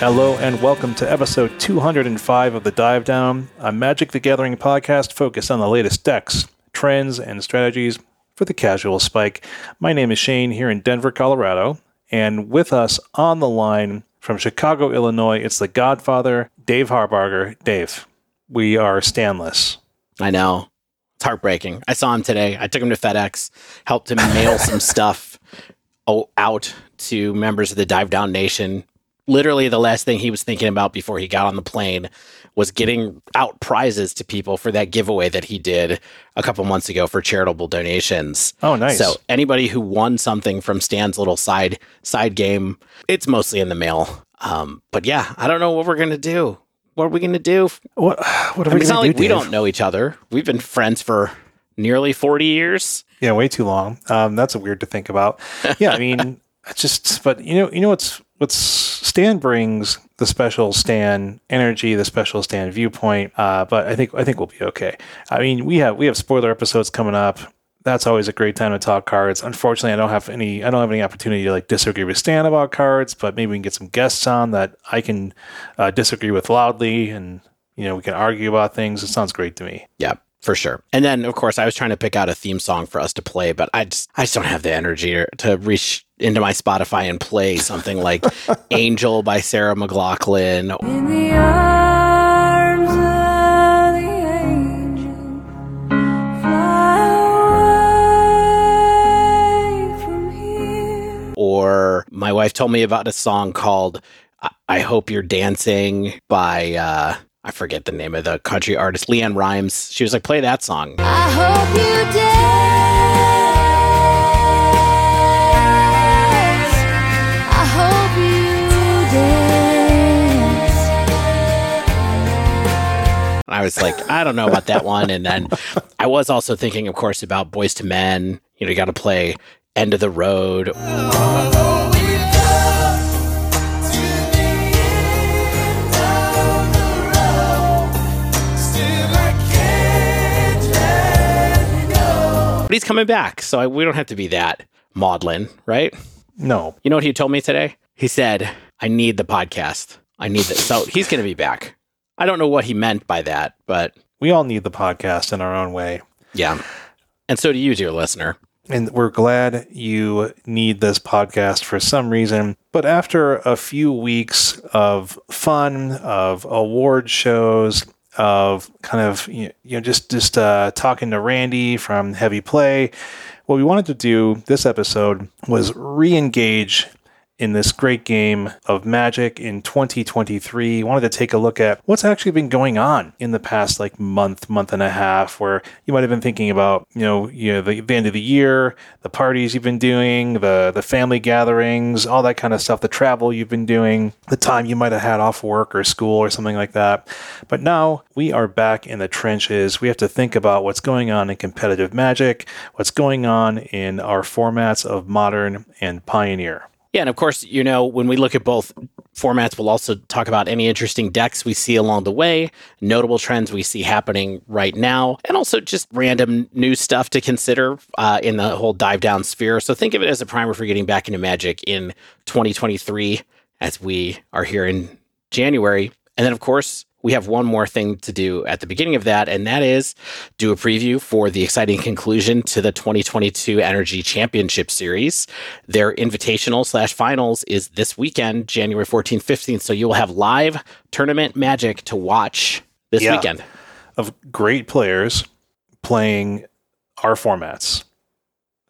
Hello and welcome to episode 205 of the Dive Down, a Magic the Gathering podcast focused on the latest decks, trends, and strategies for the casual spike. My name is Shane here in Denver, Colorado, and with us on the line from Chicago, Illinois, it's the Godfather, Dave Harbarger. Dave, we are Stanless. I know. It's heartbreaking. I saw him today. I took him to FedEx, helped him mail some stuff out to members of the Dive Down Nation. Literally, the last thing he was thinking about before he got on the plane was getting out prizes to people for that giveaway that he did a couple months ago for charitable donations. Oh, nice. So anybody who won something from Stan's little side side game, it's mostly in the mail. Um, but yeah, I don't know what we're gonna do. What are we gonna do? What what are I mean, we it's not do, like Dave? we don't know each other. We've been friends for nearly forty years. Yeah, way too long. Um, that's weird to think about. Yeah, I mean, just but you know, you know what's what's Stan brings the special Stan energy, the special Stan viewpoint. Uh, but I think I think we'll be okay. I mean, we have we have spoiler episodes coming up. That's always a great time to talk cards. Unfortunately, I don't have any I don't have any opportunity to like disagree with Stan about cards, but maybe we can get some guests on that I can uh, disagree with loudly, and you know we can argue about things. It sounds great to me. Yeah, for sure. And then, of course, I was trying to pick out a theme song for us to play, but I just I just don't have the energy to reach into my Spotify and play something like "Angel" by Sarah McLachlan. Or my wife told me about a song called "I Hope You're Dancing" by uh, I forget the name of the country artist, LeAnn Rimes. She was like, play that song. Dance. I was like, I don't know about that one. And then I was also thinking, of course, about Boyz II Men. You know, you got to play End of the Road. But he's coming back, so I, we don't have to be that maudlin, right? No. You know what he told me today? He said, I need the podcast. I need this. So he's going to be back. I don't know what he meant by that, but. We all need the podcast in our own way. Yeah. And so do you, dear listener. And we're glad you need this podcast for some reason. But after a few weeks of fun, of award shows, of kind of you know just just uh, talking to Randy from Heavy Play. What we wanted to do this episode was re-engage in this great game of Magic in 2023. Wanted to take a look at what's actually been going on in the past like month, month and a half, where you might have been thinking about, you know, you know, the, the end of the year, the parties you've been doing, the the family gatherings, all that kind of stuff, the travel you've been doing, the time you might have had off work or school or something like that. But now we are back in the trenches. We have to think about what's going on in competitive Magic, what's going on in our formats of modern and pioneer. Yeah, and of course, you know, when we look at both formats, we'll also talk about any interesting decks we see along the way, notable trends we see happening right now, and also just random new stuff to consider uh, in the whole dive down sphere. So think of it as a primer for getting back into Magic in 2023 as we are here in January. And then, of course, we have one more thing to do at the beginning of that, and that is do a preview for the exciting conclusion to the 2022 NRG Championship Series. Their invitational slash finals is this weekend, January 14th, 15th. So you will have live tournament magic to watch this yeah, weekend. Of great players playing our formats.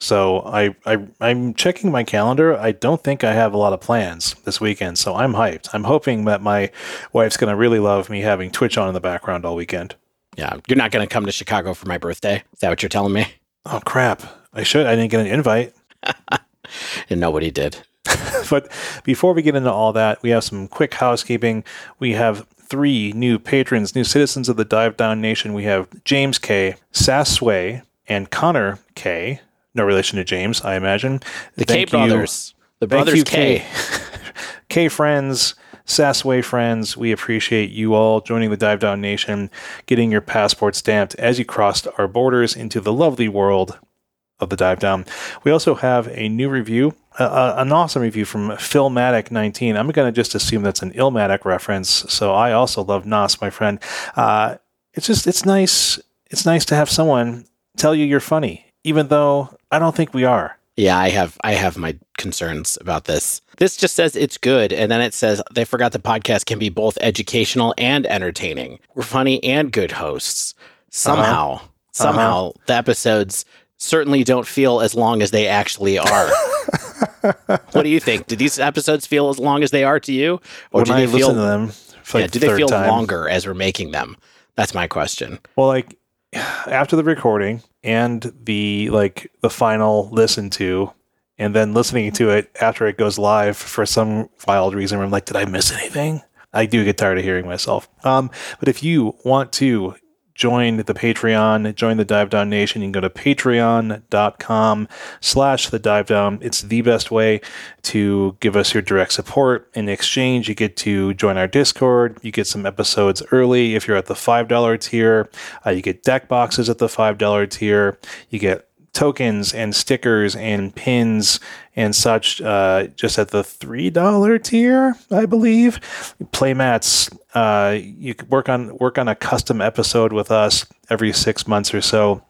So I, I I'm checking my calendar. I don't think I have a lot of plans this weekend, so I'm hyped. I'm hoping that my wife's going to really love me having Twitch on in the background all weekend. Yeah, you're not going to come to Chicago for my birthday. Is that what you're telling me? Oh crap! I should. I didn't get an invite. and nobody did. but before we get into all that, we have some quick housekeeping. We have three new patrons, new citizens of the Dive Down Nation. We have James K, Sassway, and Connor K no relation to James, I imagine. The Thank K brothers. The brothers you, K. K. Friends, Sassway friends, we appreciate you all joining the Dive Down Nation, getting your passport stamped as you crossed our borders into the lovely world of the Dive Down. We also have a new review a, an awesome review from Philmatic19. I'm going to just assume that's an Illmatic reference. So I also love Nas, my friend. Uh, it's just, it's nice. It's nice to have someone tell you you're funny, even though I don't think we are. Yeah, I have I have my concerns about this. This just says it's good, and then it says they forgot the podcast can be both educational and entertaining. We're funny and good hosts. Somehow, uh-huh. somehow uh-huh. the episodes certainly don't feel as long as they actually are. what do you think? Do these episodes feel as long as they are to you, or when do they I feel them? Like yeah, do they feel time. longer as we're making them? That's my question. Well, like after the recording and the like the final listen to and then listening to it after it goes live for some wild reason where I'm like, did I miss anything? I do get tired of hearing myself. Um, but if you want to join the Patreon, join the Dive Down Nation. You can go to patreon.com slash the dive down. It's the best way to give us your direct support. In exchange, you get to join our Discord. You get some episodes early if you're at the $5 tier. Uh, you get deck boxes at the $5 tier. You get tokens and stickers and pins and such uh, just at the $3 tier i believe. Playmats uh, you work on work on a custom episode with us every six months or so.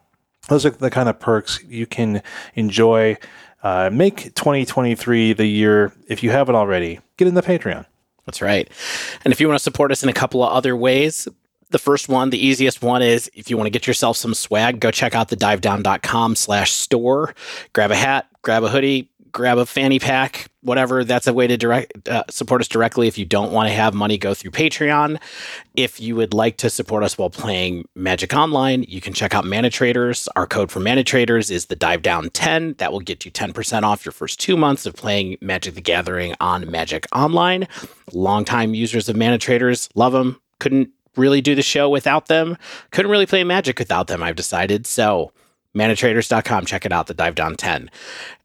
Those are the kind of perks you can enjoy. Uh, make 2023 the year if you haven't already. Get in the patreon. That's right. And if you want to support us in a couple of other ways, the first one, the easiest one is if you want to get yourself some swag, go check out the divedown.com slash store. Grab a hat, grab a hoodie, grab a fanny pack, whatever. That's a way to direct uh, support us directly. If you don't want to have money go through Patreon, if you would like to support us while playing Magic Online, you can check out Mana Traders. Our code for Mana Traders is the Dive Down 10. That will get you 10% off your first two months of playing Magic the Gathering on Magic Online. Longtime users of Mana Traders love them. Couldn't really do the show without them. Couldn't really play Magic without them, I've decided. So, manatraders.com, check it out, the Dive Down 10.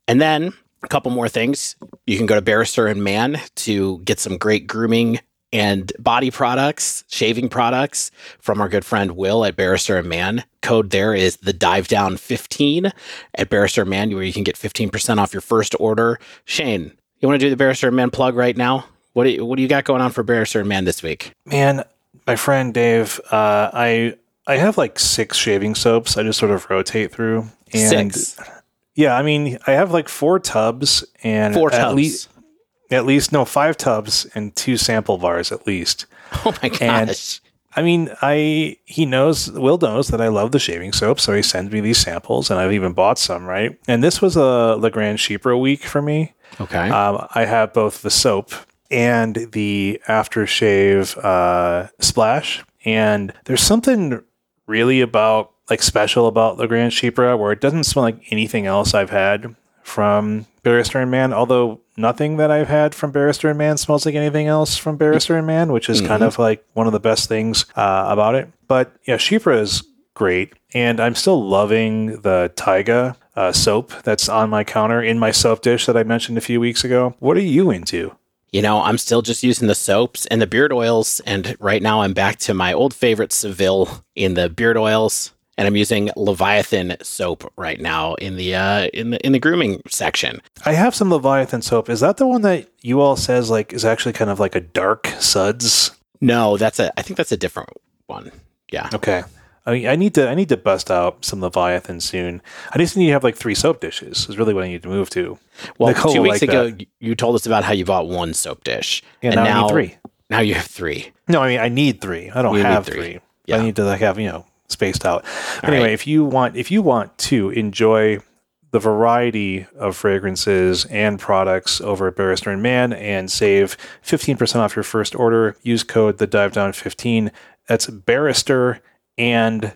And then a couple more things. You can go to Barrister and Mann to get some great grooming and body products, shaving products from our good friend Will at Barrister and Mann. Code there is the Dive Down 15 at Barrister and Mann, where you can get 15% off your first order. Shane, you want to do the Barrister and Mann plug right now? What do you, what do you got going on for Barrister and Mann this week? Man, my friend Dave, uh, I I have like six shaving soaps. I just sort of rotate through. And six. Yeah, I mean, I have like four tubs and four at tubs. least at least no five tubs and two sample bars at least. Oh my gosh. And, I mean, I he knows Will knows that I love the shaving soap, so he sends me these samples, and I've even bought some. Right, and this was a Legrand Chypre week for me. Okay, um, I have both the soap and the aftershave uh, splash. And there's something really about like special about Legrand Chypre where it doesn't smell like anything else I've had from Barrister and Mann. Although nothing that I've had from Barrister and Mann smells like anything else from Barrister and Mann, which is mm-hmm. kind of like one of the best things uh, about it. But yeah, Chypre is great, and I'm still loving the Taiga uh, soap that's on my counter in my soap dish that I mentioned a few weeks ago. What are you into? You know, I'm still just using the soaps and the beard oils. And right now I'm back to my old favorite Seville in the beard oils. And I'm using Leviathan soap right now in the uh, in the in the grooming section. I have some Leviathan soap. Is that the one that you all says like is actually kind of like a dark suds? No, that's a. I think that's a different one. Yeah. Okay. I mean, I need to I need to bust out some Leviathan soon. I just need to have like three soap dishes. Is really what I need to move to. Well, Nicole two weeks like ago, that. you told us about how you bought one soap dish, yeah, and now, now, I need three. Now you have three. No, I mean I need three. I don't you have three. three. Yeah. I need to like have you know spaced out. All anyway, right. if you want if you want to enjoy the variety of fragrances and products over at Barrister and Mann and save 15% off your first order, use code the dive down 15. That's Barrister and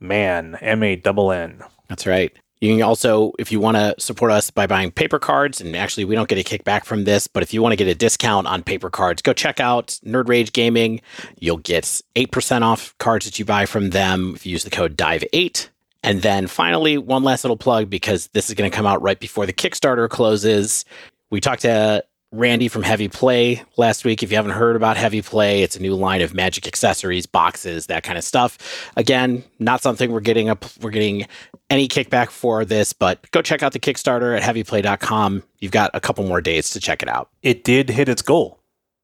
Mann, M A double N. That's right. You can also, if you want to support us by buying paper cards, and actually we don't get a kickback from this, but if you want to get a discount on paper cards, go check out Nerd Rage Gaming. You'll get 8% off cards that you buy from them if you use the code DIVE8. And then finally, one last little plug because this is going to come out right before the Kickstarter closes. We talked to Randy from Heavy Play last week. If you haven't heard about Heavy Play, it's a new line of magic accessories, boxes, that kind of stuff. Again, not something we're getting up we're getting any kickback for this, but go check out the Kickstarter at heavyplay.com. You've got a couple more days to check it out. It did hit its goal.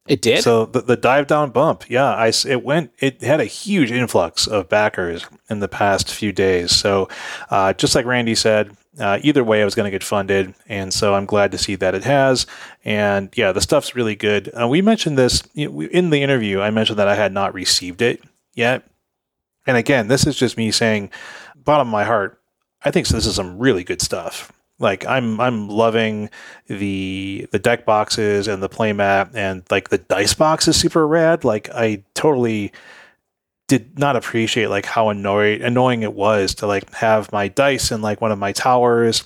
It did. So the, the dive down bump, yeah, I it went. It had a huge influx of backers in the past few days. So uh, just like Randy said, uh, either way, I was going to get funded, and so I'm glad to see that it has. And yeah, the stuff's really good. Uh, we mentioned this you know, in the interview. I mentioned that I had not received it yet, and again, this is just me saying, bottom of my heart, I think so this is some really good stuff. Like I'm I'm loving the the deck boxes and the playmat and like the dice box is super rad. Like I totally did not appreciate like how annoyed annoying it was to like have my dice in like one of my towers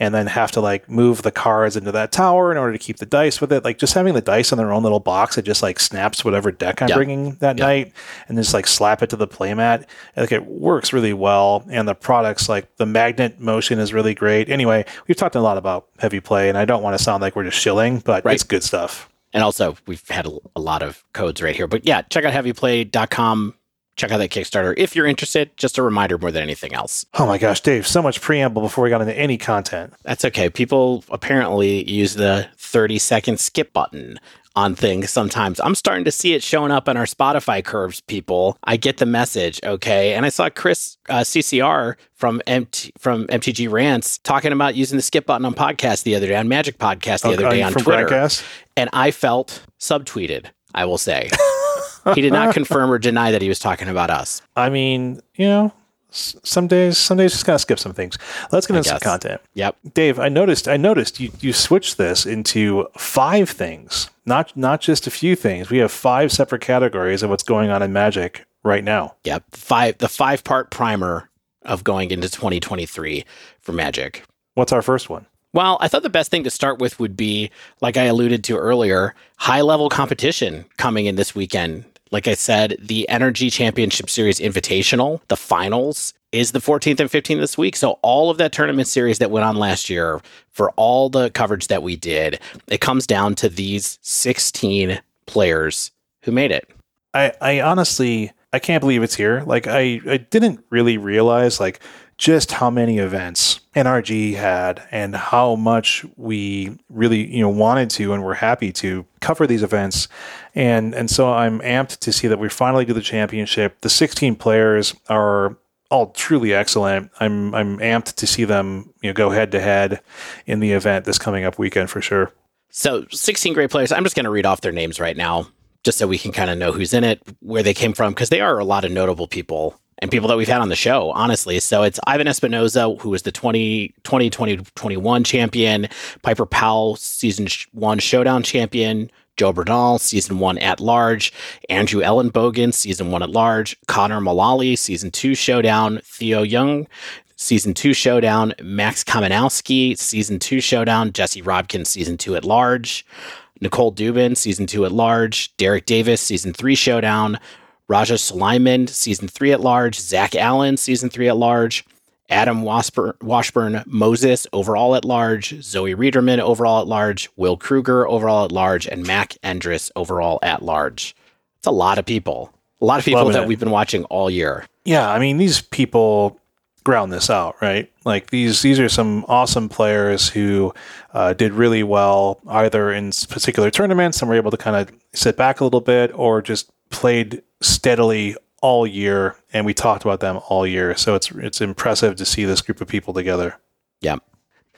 and then have to like move the cards into that tower in order to keep the dice with it. Like just having the dice in their own little box, it just like snaps whatever deck I'm bringing that night and just like slap it to the playmat. Like it works really well. And the products, like the magnet motion is really great. Anyway, we've talked a lot about heavy play and I don't want to sound like we're just shilling, but right. it's good stuff. And also, we've had a, a lot of codes right here. But yeah, check out heavyplay.com check out that Kickstarter if you're interested. Just a reminder more than anything else. Oh my gosh, Dave, so much preamble before we got into any content. That's okay. People apparently use the 30 second skip button on things sometimes. I'm starting to see it showing up in our Spotify curves, people. I get the message, okay? And I saw Chris uh, CCR from MT, from MTG Rants talking about using the skip button on podcast the other day, on Magic Podcast the other day on Twitter. And I felt subtweeted, I will say. he did not confirm or deny that he was talking about us. I mean, you know, some days, some days just gotta skip some things. Let's get into some content. Yep. Dave, I noticed, I noticed you you switched this into five things, not not just a few things. We have five separate categories of what's going on in Magic right now. Yep. Five the five part primer of going into 2023 for Magic. What's our first one? Well, I thought the best thing to start with would be, like I alluded to earlier, high level competition coming in this weekend like I said, the NRG Championship Series Invitational, the finals, is the 14th and 15th this week. So all of that tournament series that went on last year, for all the coverage that we did, it comes down to these 16 players who made it. I, I honestly I can't believe it's here. Like I, I didn't really realize like just how many events NRG had and how much we really, you know, wanted to and were happy to cover these events. And and so I'm amped to see that we finally do the championship. The 16 players are all truly excellent. I'm I'm amped to see them, you know, go head to head in the event this coming up weekend for sure. So 16 great players. I'm just going to read off their names right now just so we can kind of know who's in it, where they came from because they are a lot of notable people and people that we've had on the show, honestly. So it's Ivan Espinoza, who was the 20, 2021 champion, Piper Powell, season one showdown champion, Joe Bernal, season one at large, Andrew Ellenbogen, season one at large, Connor Mullally, season two showdown, Theo Young, season two showdown, Max Kamenowski, season two showdown, Jesse Robkin, season two at large, Nicole Dubin, season two at large, Derek Davis, season three showdown, Raja Suleiman, season three at large, Zach Allen, season three at large, Adam Washburn, Washburn Moses, overall at large, Zoe Riederman, overall at large, Will Kruger, overall at large, and Mac Endris, overall at large. It's a lot of people. A lot of people Loving that it. we've been watching all year. Yeah, I mean, these people ground this out, right? Like these these are some awesome players who uh, did really well either in particular tournaments and were able to kind of sit back a little bit or just played steadily all year, and we talked about them all year. So it's it's impressive to see this group of people together. Yeah.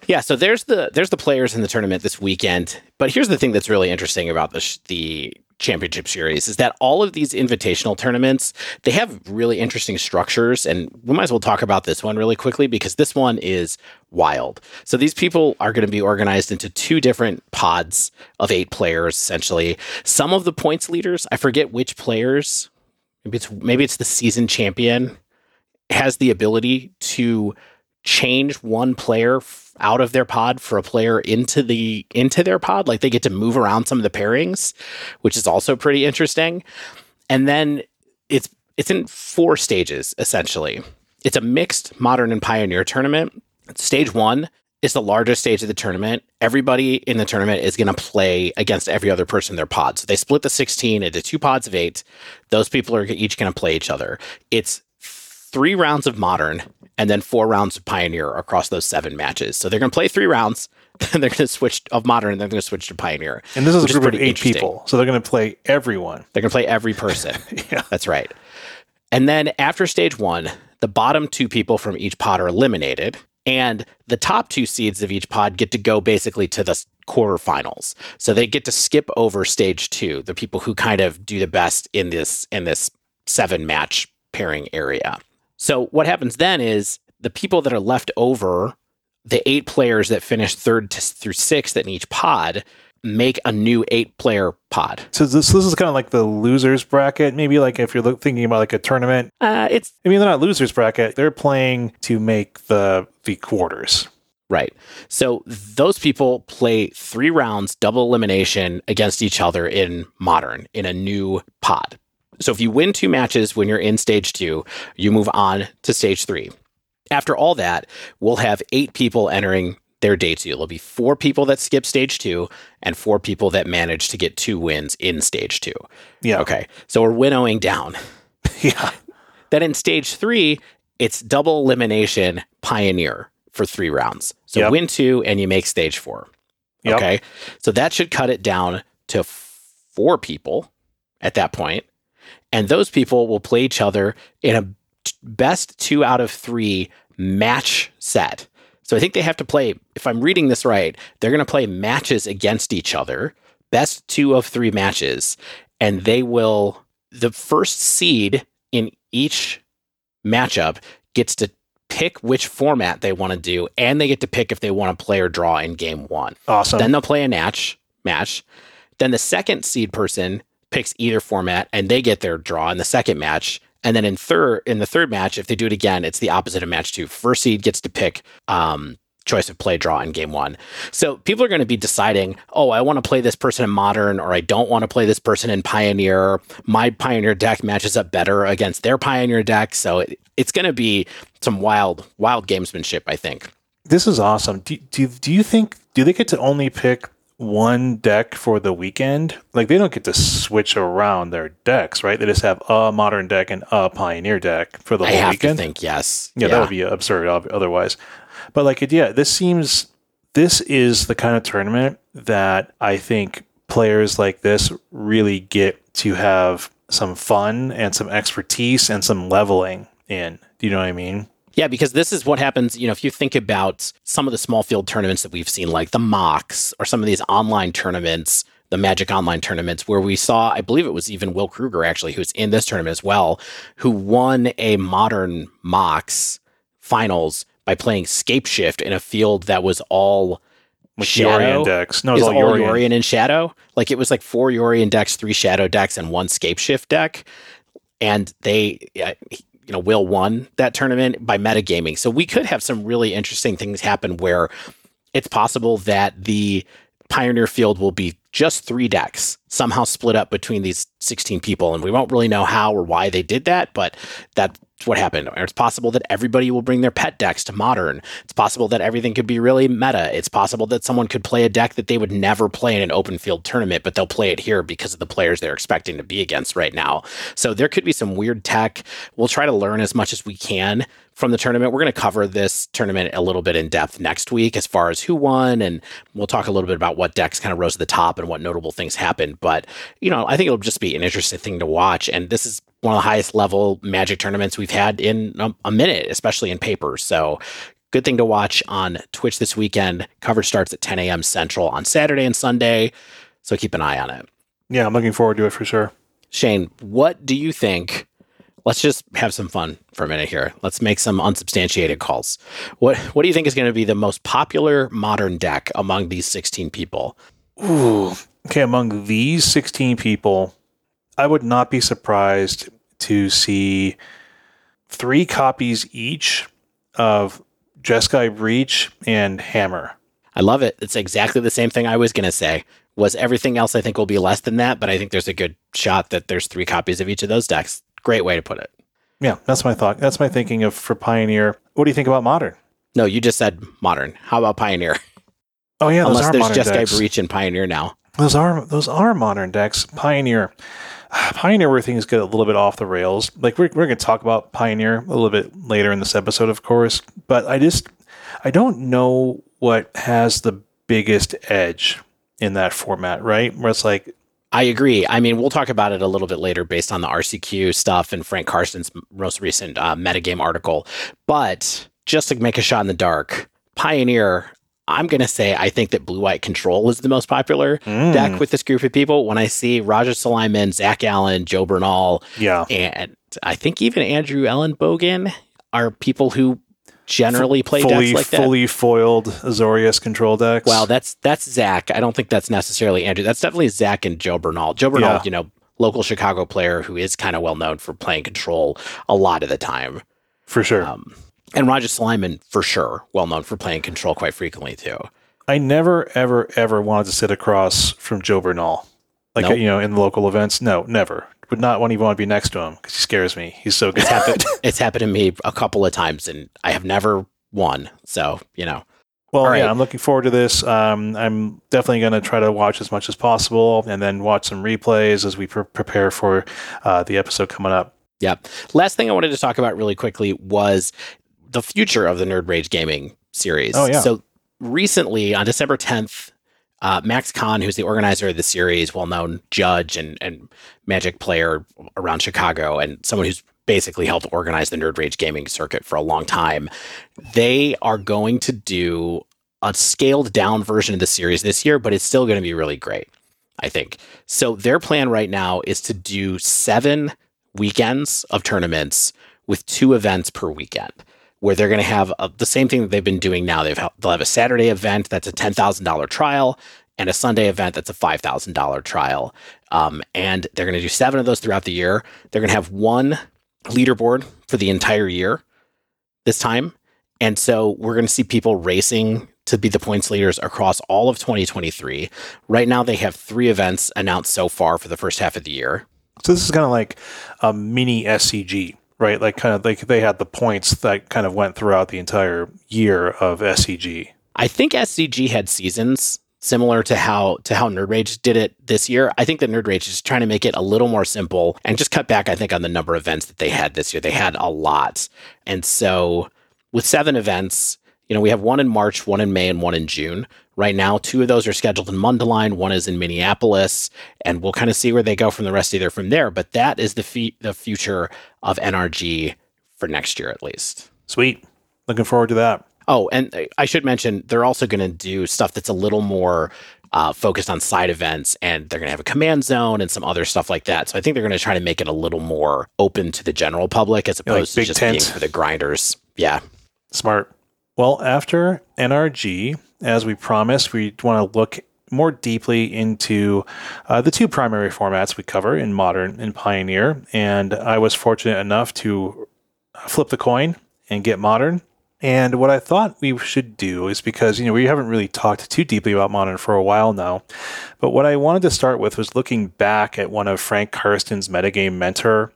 Yeah, so there's the there's the players in the tournament this weekend. But here's the thing that's really interesting about the sh- the championship series is that all of these invitational tournaments they have really interesting structures and we might as well talk about this one really quickly because this one is wild so these people are going to be organized into two different pods of eight players essentially some of the points leaders i forget which players maybe it's maybe it's the season champion has the ability to change one player out of their pod for a player into the into their pod. Like they get to move around some of the pairings which is also pretty interesting. And then it's it's in four stages essentially. It's a mixed modern and pioneer tournament. Stage 1 is the largest stage of the tournament everybody in the tournament is going to play against every other person in their pod so they split the 16 into two pods of 8 those people are each going to play each other it's three rounds of Modern and then four rounds of Pioneer across those seven matches. So they're going to play three rounds, then they're going to switch of Modern, and then they're going to switch to Pioneer. And this is a which is group of eight people, so they're going to play everyone. They're going to play every person. Yeah. That's right. And then after stage one, the bottom two people from each pod are eliminated, and the top two seeds of each pod get to go basically to the quarterfinals. So they get to skip over stage two, the people who kind of do the best in this in this seven match pairing area. So what happens then is the people that are left over, the eight players that finish third to, through sixth in each pod, make a new eight player pod. So this this is kind of like the losers bracket. Maybe like if you're thinking about like a tournament. Uh, it's I mean, they're not losers bracket. They're playing to make the the quarters. Right. So those people play three rounds, double elimination against each other in modern, in a new pod. So if you win two matches when you're in stage two, you move on to stage three. After all that, we'll have eight people entering their day two. There'll be four people that skip stage two and four people that manage to get two wins in stage two. Yeah. Okay. So we're winnowing down. Yeah. Then in stage three, it's double elimination pioneer for three rounds. So Yep. win two and you make stage four. Yep. Okay. So that should cut it down to four people at that point. And those people will play each other in a best two out of three match set. So I think they have to play, if I'm reading this right, they're going to play matches against each other, best two of three matches. And they will, the first seed in each matchup gets to pick which format they want to do, and they get to pick if they want to play or draw in game one. Awesome. Then they'll play a match match. Then the second seed person picks either format and they get their draw in the second match. And then in third in the third match, if they do it again, it's the opposite of match two. First seed gets to pick um, choice of play draw in game one. So people are going to be deciding, oh, I want to play this person in modern, or I don't want to play this person in pioneer. My pioneer deck matches up better against their pioneer deck. So it, it's going to be some wild, wild gamesmanship, I think. this is awesome. Do, do do you think do they get to only pick one deck for the weekend? Like they don't get to switch around their decks, right? They just have a modern deck and a pioneer deck for the I whole have weekend. to think yes. Yeah, that would be absurd otherwise. But like, yeah, this seems this is the kind of tournament that I think players like this really get to have some fun and some expertise and some leveling in. Do you know what I mean? Yeah, because this is what happens. You know, if you think about some of the small field tournaments that we've seen, like the MOCS or some of these online tournaments, the Magic Online tournaments, where we saw, I believe it was even Will Kruger actually, who's in this tournament as well, who won a modern MOCS finals by playing Scapeshift in a field that was all With Shadow decks. No, is it's all all Yorion. Yorion. and Shadow. Like it was like four Yorion decks, three Shadow decks, and one Scapeshift deck. And they, you know, Will won that tournament by metagaming. So we could have some really interesting things happen where it's possible that the Pioneer field will be just three decks somehow split up between these 16 people. And we won't really know how or why they did that, but that's what happened. It's possible that everybody will bring their pet decks to modern. It's possible that everything could be really meta. It's possible that someone could play a deck that they would never play in an open field tournament, but they'll play it here because of the players they're expecting to be against right now. So there could be some weird tech. We'll try to learn as much as we can from the tournament. We're going to cover this tournament a little bit in depth next week as far as who won, and we'll talk a little bit about what decks kind of rose to the top and what notable things happened. But, you know, I think it'll just be an interesting thing to watch. And this is one of the highest level magic tournaments we've had in a, a minute, especially in paper. So, good thing to watch on Twitch this weekend. Coverage starts at 10 a.m. Central on Saturday and Sunday. So, keep an eye on it. Yeah, I'm looking forward to it for sure. Shane, what do you think? Let's just have some fun for a minute here. Let's make some unsubstantiated calls. What What do you think is going to be the most popular modern deck among these 16 people? Ooh. Okay, among these 16 people, I would not be surprised to see three copies each of Jeskai Breach and Hammer. I love it. It's exactly the same thing I was going to say. Was everything else I think will be less than that, but I think there's a good shot that there's three copies of each of those decks. Great way to put it. Yeah, that's my thought. That's my thinking of for Pioneer. What do you think about Modern? No, you just said modern. How about Pioneer? Oh yeah, those Unless are there's Guy decks. Breach and Pioneer now. Those are those are modern decks. Pioneer, Pioneer, where things get a little bit off the rails. Like we're we're going to talk about Pioneer a little bit later in this episode, of course. But I just I don't know what has the biggest edge in that format, right? Where it's like I agree. I mean, we'll talk about it a little bit later based on the RCQ stuff and Frank Karsten's most recent uh, metagame article. But just to make a shot in the dark, Pioneer, I'm going to say I think that Blue White Control is the most popular mm, deck with this group of people. When I see Roger Saliman, Zach Allen, Joe Bernal, yeah, and I think even Andrew Ellenbogen are people who generally play fully decks like that. fully foiled Azorius control decks. Well, that's that's Zach. I don't think that's necessarily Andrew. That's definitely Zach and Joe Bernal. Joe Bernal, Yeah. you know, local Chicago player who is kind of well known for playing control a lot of the time. for sure. Um, and Roger Sliman, for sure, well known for playing control quite frequently too. I never, ever, ever wanted to sit across from Joe Bernal, like Nope. you know, in the local events. No, never. Would not want even want to be next to him because he scares me. He's so good. It's happened. it's happened to me a couple of times, and I have never won. So you know, Well, right. yeah, I'm looking forward to this. Um, I'm definitely going to try to watch as much as possible, and then watch some replays as we pre- prepare for uh, the episode coming up. Yeah. Last thing I wanted to talk about really quickly was the future of the Nerd Rage Gaming series. Oh, yeah. So recently, on December 10th, uh, Max Kahn, who's the organizer of the series, well known judge and, and magic player around Chicago, and someone who's basically helped organize the Nerd Rage Gaming circuit for a long time, they are going to do a scaled down version of the series this year, but it's still going to be really great, I think. So their plan right now is to do seven weekends of tournaments with two events per weekend where they're going to have a, the same thing that they've been doing now. They've they'll have a saturday event that's a $10000 trial and a sunday event that's a $5000 trial. Um, and they're going to do seven of those throughout the year. They're going to have one leaderboard for the entire year this time. And so we're going to see people racing to be the points leaders across all of 2023 right now they have three events announced so far for the first half of the year. So this is kind of like a mini SCG, right? Like kind of like they had the points that kind of went throughout the entire year of SCG. I think SCG had seasons similar to how to how Nerd Rage did it this year. I think that Nerd Rage is trying to make it a little more simple and just cut back. I think on the number of events that they had this year. They had a lot, and so with seven events, you know, we have one in March, one in May, and one in June. Right now, two of those are scheduled in Mundelein. One is in Minneapolis, and we'll kind of see where they go from the rest of the year from there. But that is the fe- the future of NRG for next year, at least. Sweet. Looking forward to that. Oh, and I should mention they're also going to do stuff that's a little more uh, focused on side events, and they're going to have a command zone and some other stuff like that. So I think they're going to try to make it a little more open to the general public as Yeah, like opposed to just Tent. being for the grinders. Yeah, Smart. Well, after NRG, as we promised, we want to look more deeply into uh, the two primary formats we cover in Modern and Pioneer. And I was fortunate enough to flip the coin and get Modern. And what I thought we should do is because, you know, we haven't really talked too deeply about Modern for a while now. But what I wanted to start with was looking back at one of Frank Karsten's Metagame Mentor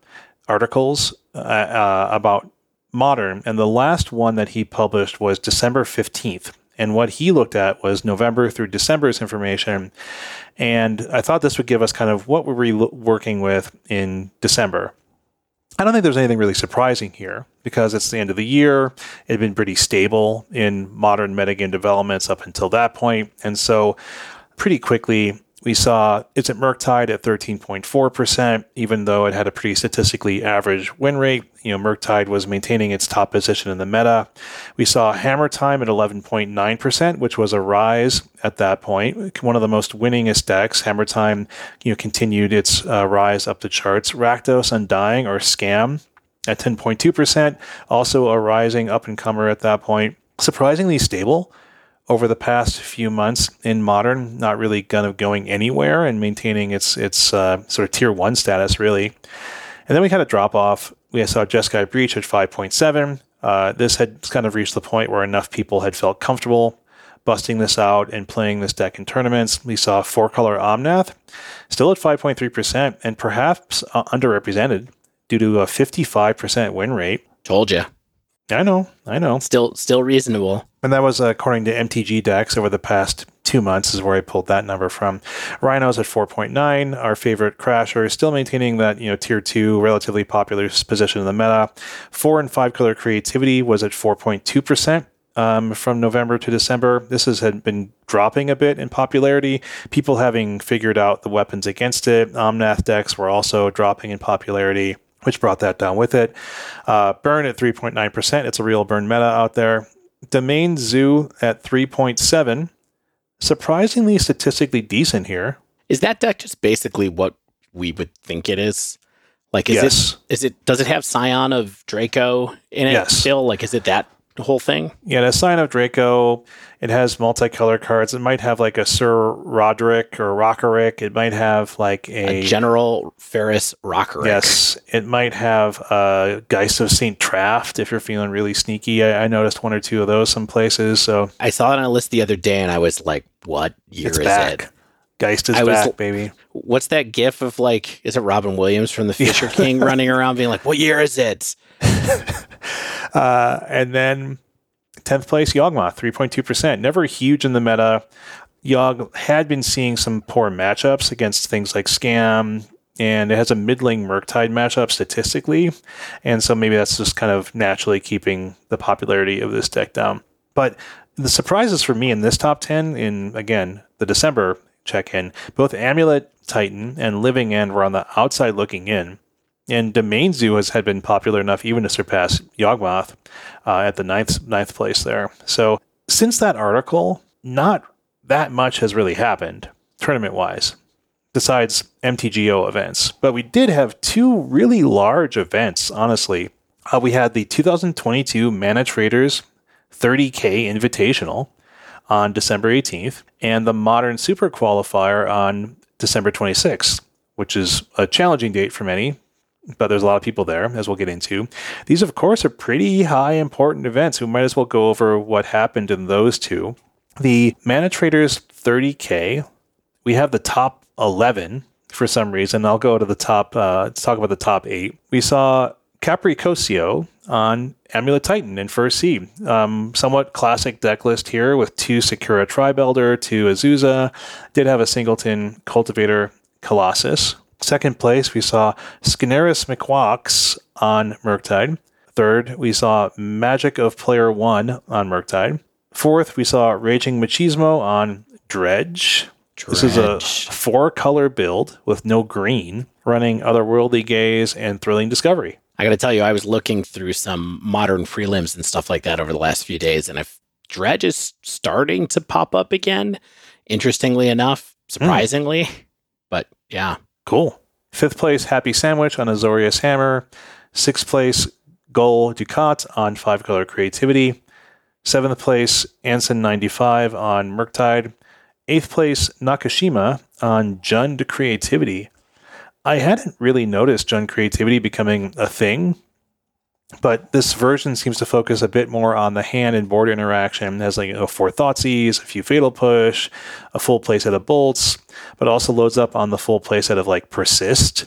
articles uh, uh, about modern and the last one that he published was december 15th and what he looked at was november through december's information. And i thought this would give us kind of what were we working with in december. I don't think there's anything really surprising here because it's the end of the year. It had been pretty stable in modern metagame developments up until that point. And so pretty quickly we saw it's at Murktide at 13.4%, even though it had a pretty statistically average win rate. You know, Murktide was maintaining its top position in the meta. We saw Hammer Time at 11.9%, which was a rise at that point. One of the most winningest decks. Hammer Time, you know, continued its uh, rise up the charts. Rakdos Undying or Scam at 10.2%, also a rising up and comer at that point. Surprisingly stable over the past few months in modern, not really kind of going anywhere and maintaining its its uh, sort of tier one status really. And then we had a drop off. We saw Jeskai Breach at 5.7. Uh, this had kind of reached the point where enough people had felt comfortable busting this out and playing this deck in tournaments. We saw four color Omnath still at 5.3% and perhaps uh, underrepresented due to a 55% win rate. told you. I know, I know. Still, still reasonable. And that was according to MTG decks over the past two months is where I pulled that number from. Rhinos at 4.9, our favorite crasher, is still maintaining that, you know, tier two, relatively popular position in the meta. Four and five color creativity was at 4.2%. Um, from November to December, this has had been dropping a bit in popularity. People having figured out the weapons against it. Omnath decks were also dropping in popularity, which brought that down with it. Uh, burn at 3.9%. It's a real burn meta out there. Domain Zoo at 3.7 surprisingly statistically decent here. Is that deck just basically what we would think it is? Like, is yes. it is it does it have Scion of Draco in it Yes. still? Like, is it that whole thing? Yeah, the Scion of Draco. It has multicolor cards. It might have like a Sir Roderick or Rokiric. It might have like A a, General Ferrous Rokiric. yes. It might have a Geist of Saint Traft if you're feeling really sneaky. I, I noticed one or two of those some places. So I saw it on a list the other day, and I was like, "What year it's is back. it?" Geist is I was- back, baby. What's that GIF of like? Is it Robin Williams from The Fisher King running around being like, "What year is it?" Uh, and then 10th place, Yawgmoth, 3.2%. Never huge in the meta. Yogg had been seeing some poor matchups against things like Scam, and it has a middling Murktide matchup statistically. And so maybe that's just kind of naturally keeping the popularity of this deck down. But the surprises for me in this top 10, in again, the December check in, both Amulet Titan and Living End were on the outside looking in. And Domain Zoo has had been popular enough even to surpass Yawgmoth uh, at the ninth ninth place there. So since that article, not that much has really happened tournament wise, besides MTGO events. But we did have two really large events. Honestly, uh, we had the 2022 Mana Traders 30k Invitational on December 18th, and the Modern Super Qualifier on December 26th, which is a challenging date for many but there's a lot of people there, as we'll get into. These, of course, are pretty high important events. We might as well go over what happened in those two. The Mana Traders 30K, we have the top 11 for some reason. I'll go to the top, uh, let's talk about the top eight. We saw Capricosio on Amulet Titan in first seed. Um, somewhat classic deck list here with two Sakura Tribe Elder, two Azusa. Did have a Singleton Cultivator Colossus. Second place, we saw Skineris McQuox on Murktide. Third, we saw Magic of Player One on Murktide. Fourth, we saw Raging Machismo on Dredge. This is a four color build with no green, running Otherworldly Gaze and Thrilling Discovery. I got to tell you, I was looking through some modern prelims and stuff like that over the last few days, and if Dredge is starting to pop up again, interestingly enough, hmm. surprisingly, but yeah, Cool. Fifth place, Happy Sandwich on Azorius Hammer. Sixth place, Goal Ducat on Five Color Creativity. Seventh place, Anson 95 on Murktide. Eighth place, Nakashima on Jund Creativity. I hadn't really noticed Jund Creativity becoming a thing, but this version seems to focus a bit more on the hand and board interaction. It has like you know, four Thoughtseize, a few Fatal Push, a full playset of Bolts, but also loads up on the full playset of like Persist.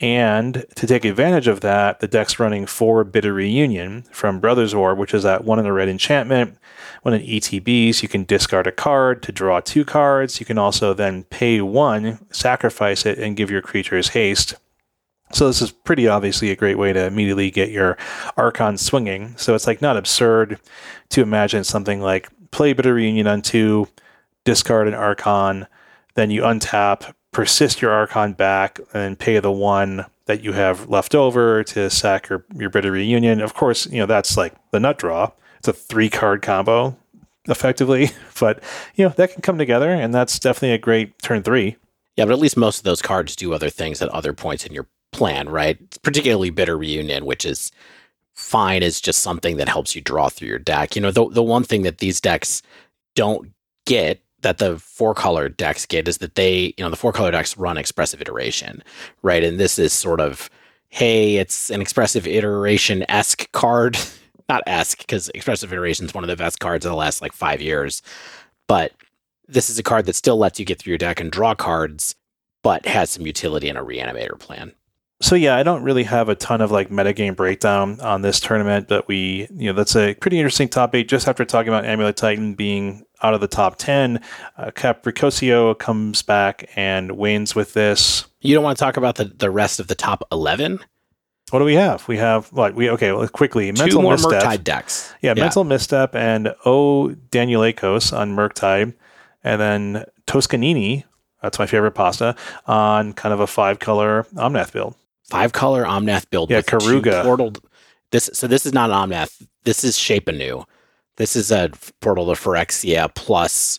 And to take advantage of that, the deck's running four Bitter Reunion from Brothers War, which is that one in a red enchantment. When it ETBs, you can discard a card to draw two cards. You can also then pay one, sacrifice it, and give your creatures haste. So this is pretty obviously a great way to immediately get your Archon swinging. So it's like not absurd to imagine something like play Bitter Reunion on two, discard an Archon, then you untap, persist your Archon back, and pay the one that you have left over to sack your, your Bitter Reunion. Of course, you know, that's like the nut draw. It's a three card combo, effectively. But, you know, that can come together, and that's definitely a great turn three. yeah, but at least most of those cards do other things at other points in your plan, right? Particularly Bitter Reunion, which is fine as just something that helps you draw through your deck. You know, the the one thing that these decks don't get that the four color decks get is that they, you know, the four color decks run expressive iteration, right? And this is sort of, hey, it's an expressive iteration esque card. Not esque, because expressive iteration is one of the best cards of the last like five years. But this is a card that still lets you get through your deck and draw cards, but has some utility in a reanimator plan. So yeah, I don't really have a ton of like metagame breakdown on this tournament, but we, you know, that's a pretty interesting top eight. Just after talking about Amulet Titan being out of the top ten, uh, Capricosio comes back and wins with this. You don't want to talk about the, the rest of the top 11? What do we have? We have what we okay. Well, quickly, Two mental more misstep. Murktide decks. Yeah, mental misstep and O Danielakos on Murktide, and then Toscanini. That's my favorite pasta on kind of a five color Omnath build. Five color Omnath build. Yeah, Keruga. Portal. This so this is not an Omnath. This is Shape Anew. This is a portal to Phyrexia plus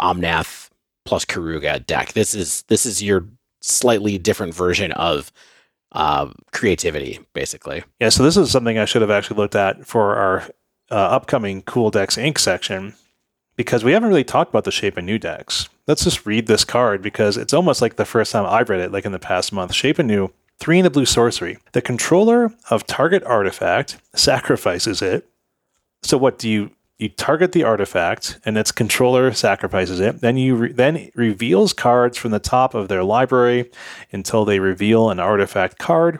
Omnath plus Keruga deck. This is this is your slightly different version of uh, creativity, basically. Yeah, so this is something I should have actually looked at for our uh, upcoming Cool Decks Inc. section because we haven't really talked about the Shape Anew decks. Let's just read this card because it's almost like the first time I've read it, like in the past month. Shape Anew, three in the blue sorcery. The controller of target artifact sacrifices it. So what do you you target the artifact and its controller sacrifices it then you re- then reveals cards from the top of their library until they reveal an artifact card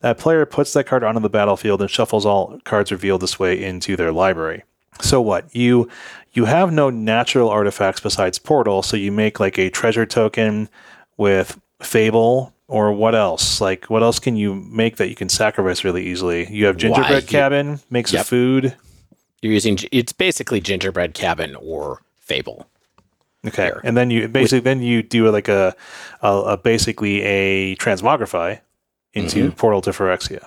that player puts that card onto the battlefield and shuffles all cards revealed this way into their library so what you you have no natural artifacts besides portal so you make like a treasure token with fable or what else like what else can you make that you can sacrifice really easily you have gingerbread you- cabin makes Yep. food You're using it's basically Gingerbread Cabin or Fable. Okay, Here. and then you basically then you do like a, a, a basically a transmogrify into Mm-hmm. Portal to Phyrexia.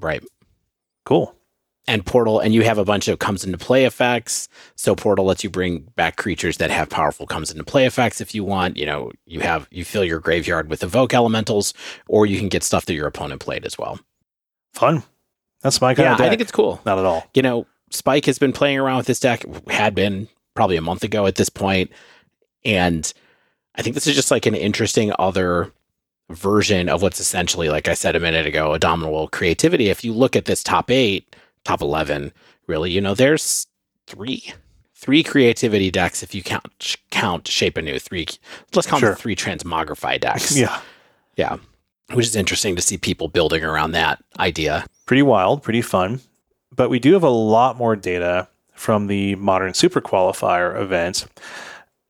Right. Cool. And Portal, and you have a bunch of comes into play effects. So Portal lets you bring back creatures that have powerful comes into play effects if you want. You know, you have you fill your graveyard with evoke elementals, or you can get stuff that your opponent played as well. Fun. That's my kind yeah, of deck. I think it's cool. Not at all. You know, Spike has been playing around with this deck, had been probably a month ago at this point, and I think this is just like an interesting other version of what's essentially, like I said a minute ago, Indomitable Creativity. If you look at this top eight, top eleven, really, you know, there's three, three creativity decks if you count count Shape Anew. Three, let's count Sure. them three Transmogrify decks. Yeah. yeah, which is interesting to see people building around that idea. Pretty wild, pretty fun. But we do have a lot more data from the Modern Super Qualifier event.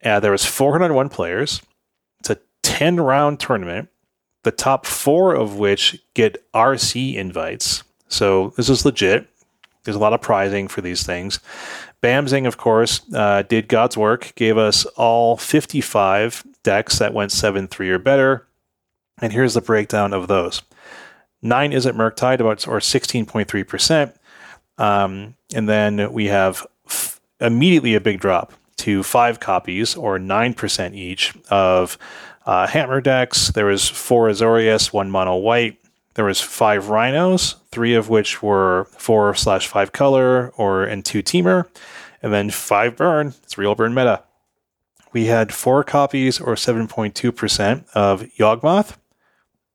Uh, there was 401 players. It's a 10 round tournament. The top four of which get RC invites. So this is legit. There's a lot of prizing for these things. Bamzing, of course, uh, did God's work, gave us all 55 decks that went 7 3 or better. And here's the breakdown of those. Nine Izzet Murktide, about or 16.3%. Um, and then we have f- immediately a big drop to five copies or 9% each of uh, Hammer decks. There was four Azorius, one mono white. There was five Rhinos, three of which were four slash five color or and two Temur, and then five burn. It's real burn meta. We had four copies or 7.2% of Yawgmoth,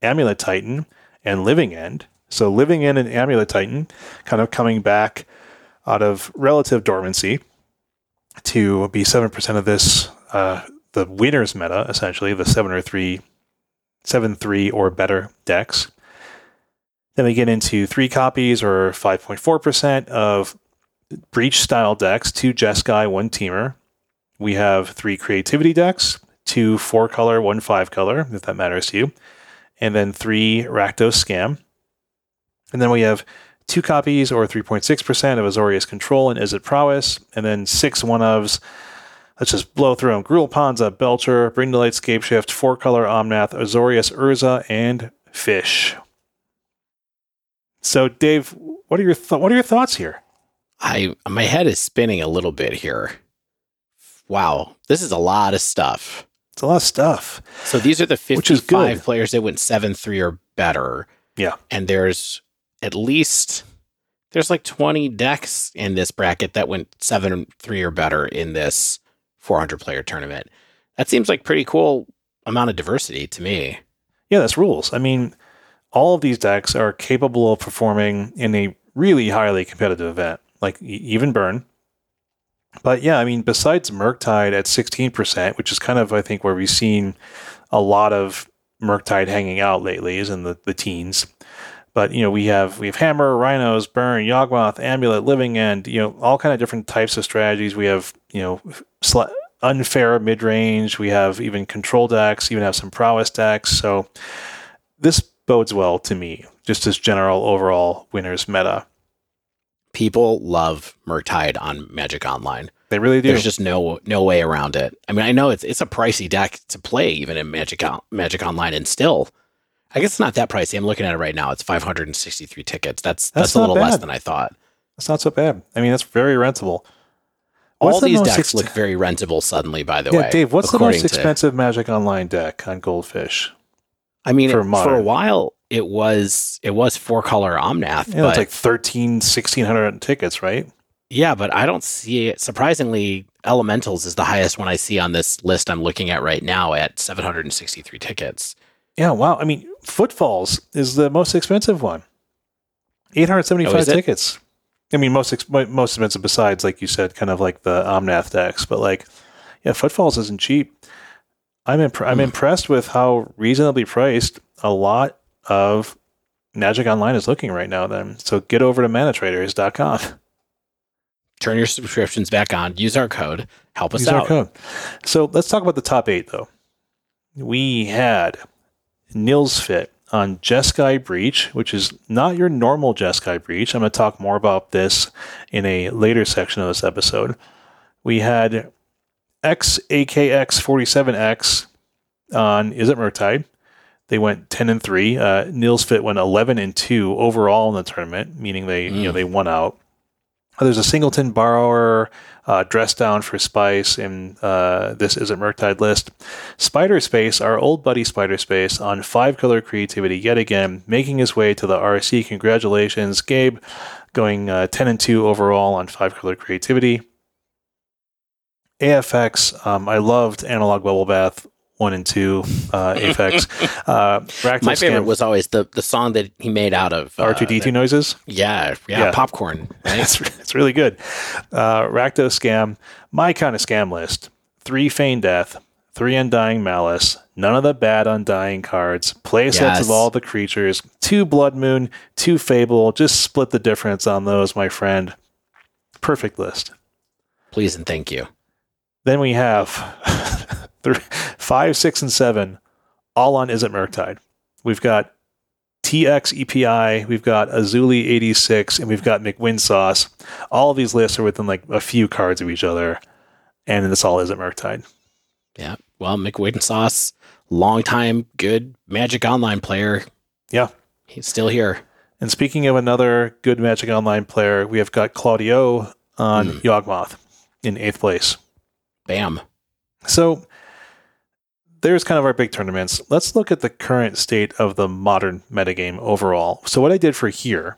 Amulet Titan, and Living End. So Living End and Amulet Titan kind of coming back out of relative dormancy to be 7% of this, uh, the winner's meta, essentially, the 7 or 3, 7 3 or better decks. Then we get into three copies or 5.4% of breach style decks, two Jeskai, one Temur. We have three creativity decks, two four color, one five color, if that matters to you, and then three Rakdos scam. And then we have two copies or 3.6% of Azorius Control and Izzet Prowess, and then six one ofs. Let's just blow through them. Gruul Panza, Belcher, Bring the Light Scapeshift, Four Color Omnath, Azorius Urza, and Fish. So, Dave, what are your th- what are your thoughts here? I my head is spinning a little bit here. Wow, this is a lot of stuff. It's a lot of stuff. So these are the 55 players that went 7-3 or better. Yeah. And there's at least there's like 20 decks in this bracket that went 7-3 or better in this 400 player tournament. That seems like pretty cool amount of diversity to me. Yeah, that's rules. I mean, all of these decks are capable of performing in a really highly competitive event, like even Burn. But yeah, I mean, besides Murktide at 16%, which is kind of, I think, where we've seen a lot of Murktide hanging out lately is in the, the teens. But you know, we have we have Hammer, Rhinos, Burn, Yawgmoth, Amulet, Living End, you know, all kind of different types of strategies. We have, you know, sl- unfair mid range. We have even control decks, even have some prowess decks. So this bodes well to me, just as general overall winners meta. People love Murktide on Magic Online. They really do. There's just no no way around it. I mean, I know it's it's a pricey deck to play even in Magic uh, Magic Online, and still, I guess it's not that pricey. I'm looking at it right now. It's 563 tickets. That's that's, That's a little not less than I thought. That's not so bad. I mean, that's very rentable. All What's these decks ex- look very rentable suddenly. By the Yeah, way, Dave, what's the most to- expensive Magic Online deck on Goldfish? I mean, for for, a while it was it was four color Omnath, Yeah, but it's like 13, 1600 tickets, right? yeah, but I don't see it. Surprisingly, Elementals is the highest one I see on this list I'm looking at right now at 763 tickets. Yeah, wow. I mean, Footfalls is the most expensive one. 875 Oh, tickets. I mean, most ex- most expensive besides, like you said, kind of like the Omnath decks. But like, yeah, Footfalls isn't cheap. I'm imp- I'm Hmm. impressed with how reasonably priced a lot of Magic Online is looking right now. Then, so get over to manatraders.com. Turn your subscriptions back on. Use our code. Help us Use our out. code. So let's talk about the top eight, though. We had Nils Fit on Jeskai Breach, which is not your normal Jeskai Breach. I'm going to talk more about this in a later section of this episode. We had XAKX47X on Izzet Murktide? They went 10 and 3. Uh, Nils Fit went 11 and 2 overall in the tournament, meaning they you know Mm. they won out. There's a Singleton Borrower, uh, Dress Down for Spice, and uh, this Izzet Murktide list. Spider Space, our old buddy Spider Space, on five color creativity yet again, making his way to the RC. Congratulations, Gabe, going uh, 10 and 2 overall on five color creativity. AFX, um, I loved Analog Bubble Bath 1 and 2, uh, AFX. uh, My favorite Scam- was always the the song that he made out of uh, R2D2 noises. Yeah, yeah, Yeah. popcorn. Right? It's, it's really good. Uh, Rakdos Scam, my kind of scam list. Three Feign Death, three Undying Malice, none of the bad Undying cards, play sets Yes. of all the creatures, two Blood Moon, two Fable, just split the difference on those, my friend. Perfect list. Please and thank you. Then we have three, five, six, and seven, all on Izzet Murktide. We've got TX EPI, we've got Azuli 86, and we've got McWin Sauce. All of these lists are within like a few cards of each other, and this all Izzet Murktide. Yeah. Well, McWin Sauce, longtime good Magic Online player. Yeah. He's still here. And speaking of another good Magic Online player, we have got Claudio on Mm. Yawgmoth in eighth place. Bam. So there's kind of our big tournaments. Let's look at the current state of the modern metagame overall. So what I did for here,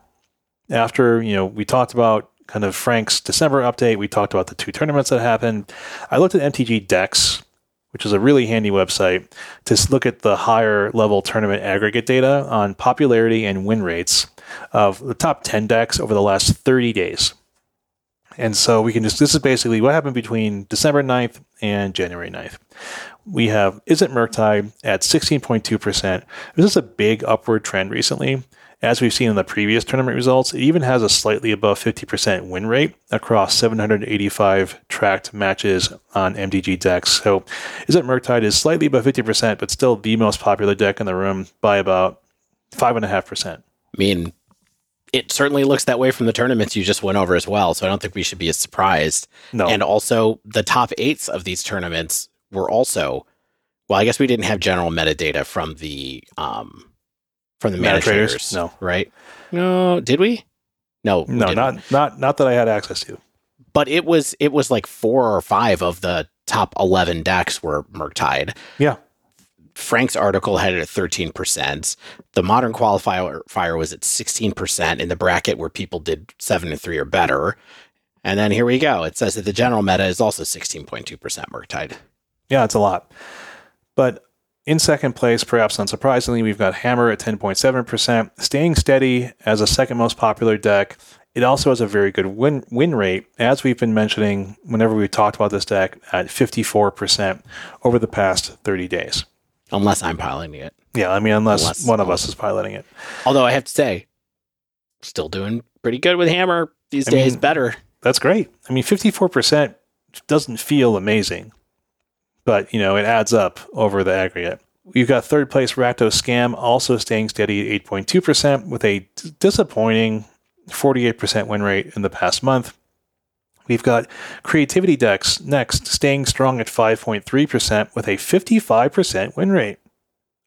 after you know we talked about kind of Frank's December update, we talked about the two tournaments that happened. I looked at MTGDecks, which is a really handy website to look at the higher level tournament aggregate data on popularity and win rates of the top 10 decks over the last 30 days. And so we can just, this is basically what happened between December 9th and January 9th. We have Izzet Murktide at 16.2%. This is a big upward trend recently. As we've seen in the previous tournament results, it even has a slightly above 50% win rate across 785 tracked matches on MTGDecks. So Izzet Murktide is slightly above 50%, but still the most popular deck in the room by about 5.5%. I mean, it certainly looks that way from the tournaments you just went over as well. So I don't think we should be as surprised. No. And also, the top eights of these tournaments were also, well, I guess we didn't have general metadata from the um from the ManaTraders? managers. No. right? No, did we? No, no, didn't. not not not that I had access to. But it was it was like four or five of the top eleven decks were Murktide. Yeah. Frank's article had it at 13%. The modern qualifier fire was at 16% in the bracket where people did 7 and 3 or better. And then here we go. It says that the general meta is also 16.2% Murktide. Yeah, it's a lot. But in second place, perhaps unsurprisingly, we've got Hammer at 10.7%, staying steady as a second most popular deck. It also has a very good win win rate, as we've been mentioning whenever we've talked about this deck, at 54% over the past 30 days. Unless I'm piloting it. Yeah, I mean, unless, Unless- one of us is piloting it. Although I have to say, still doing pretty good with Hammer these I days. mean- better. That's great. I mean, 54% doesn't feel amazing, but, you know, it adds up over the aggregate. We've got third place Rakdos Scam also staying steady at 8.2% with a d- disappointing 48% win rate in the past month. We've got Creativity Decks next, staying strong at 5.3% with a 55% win rate.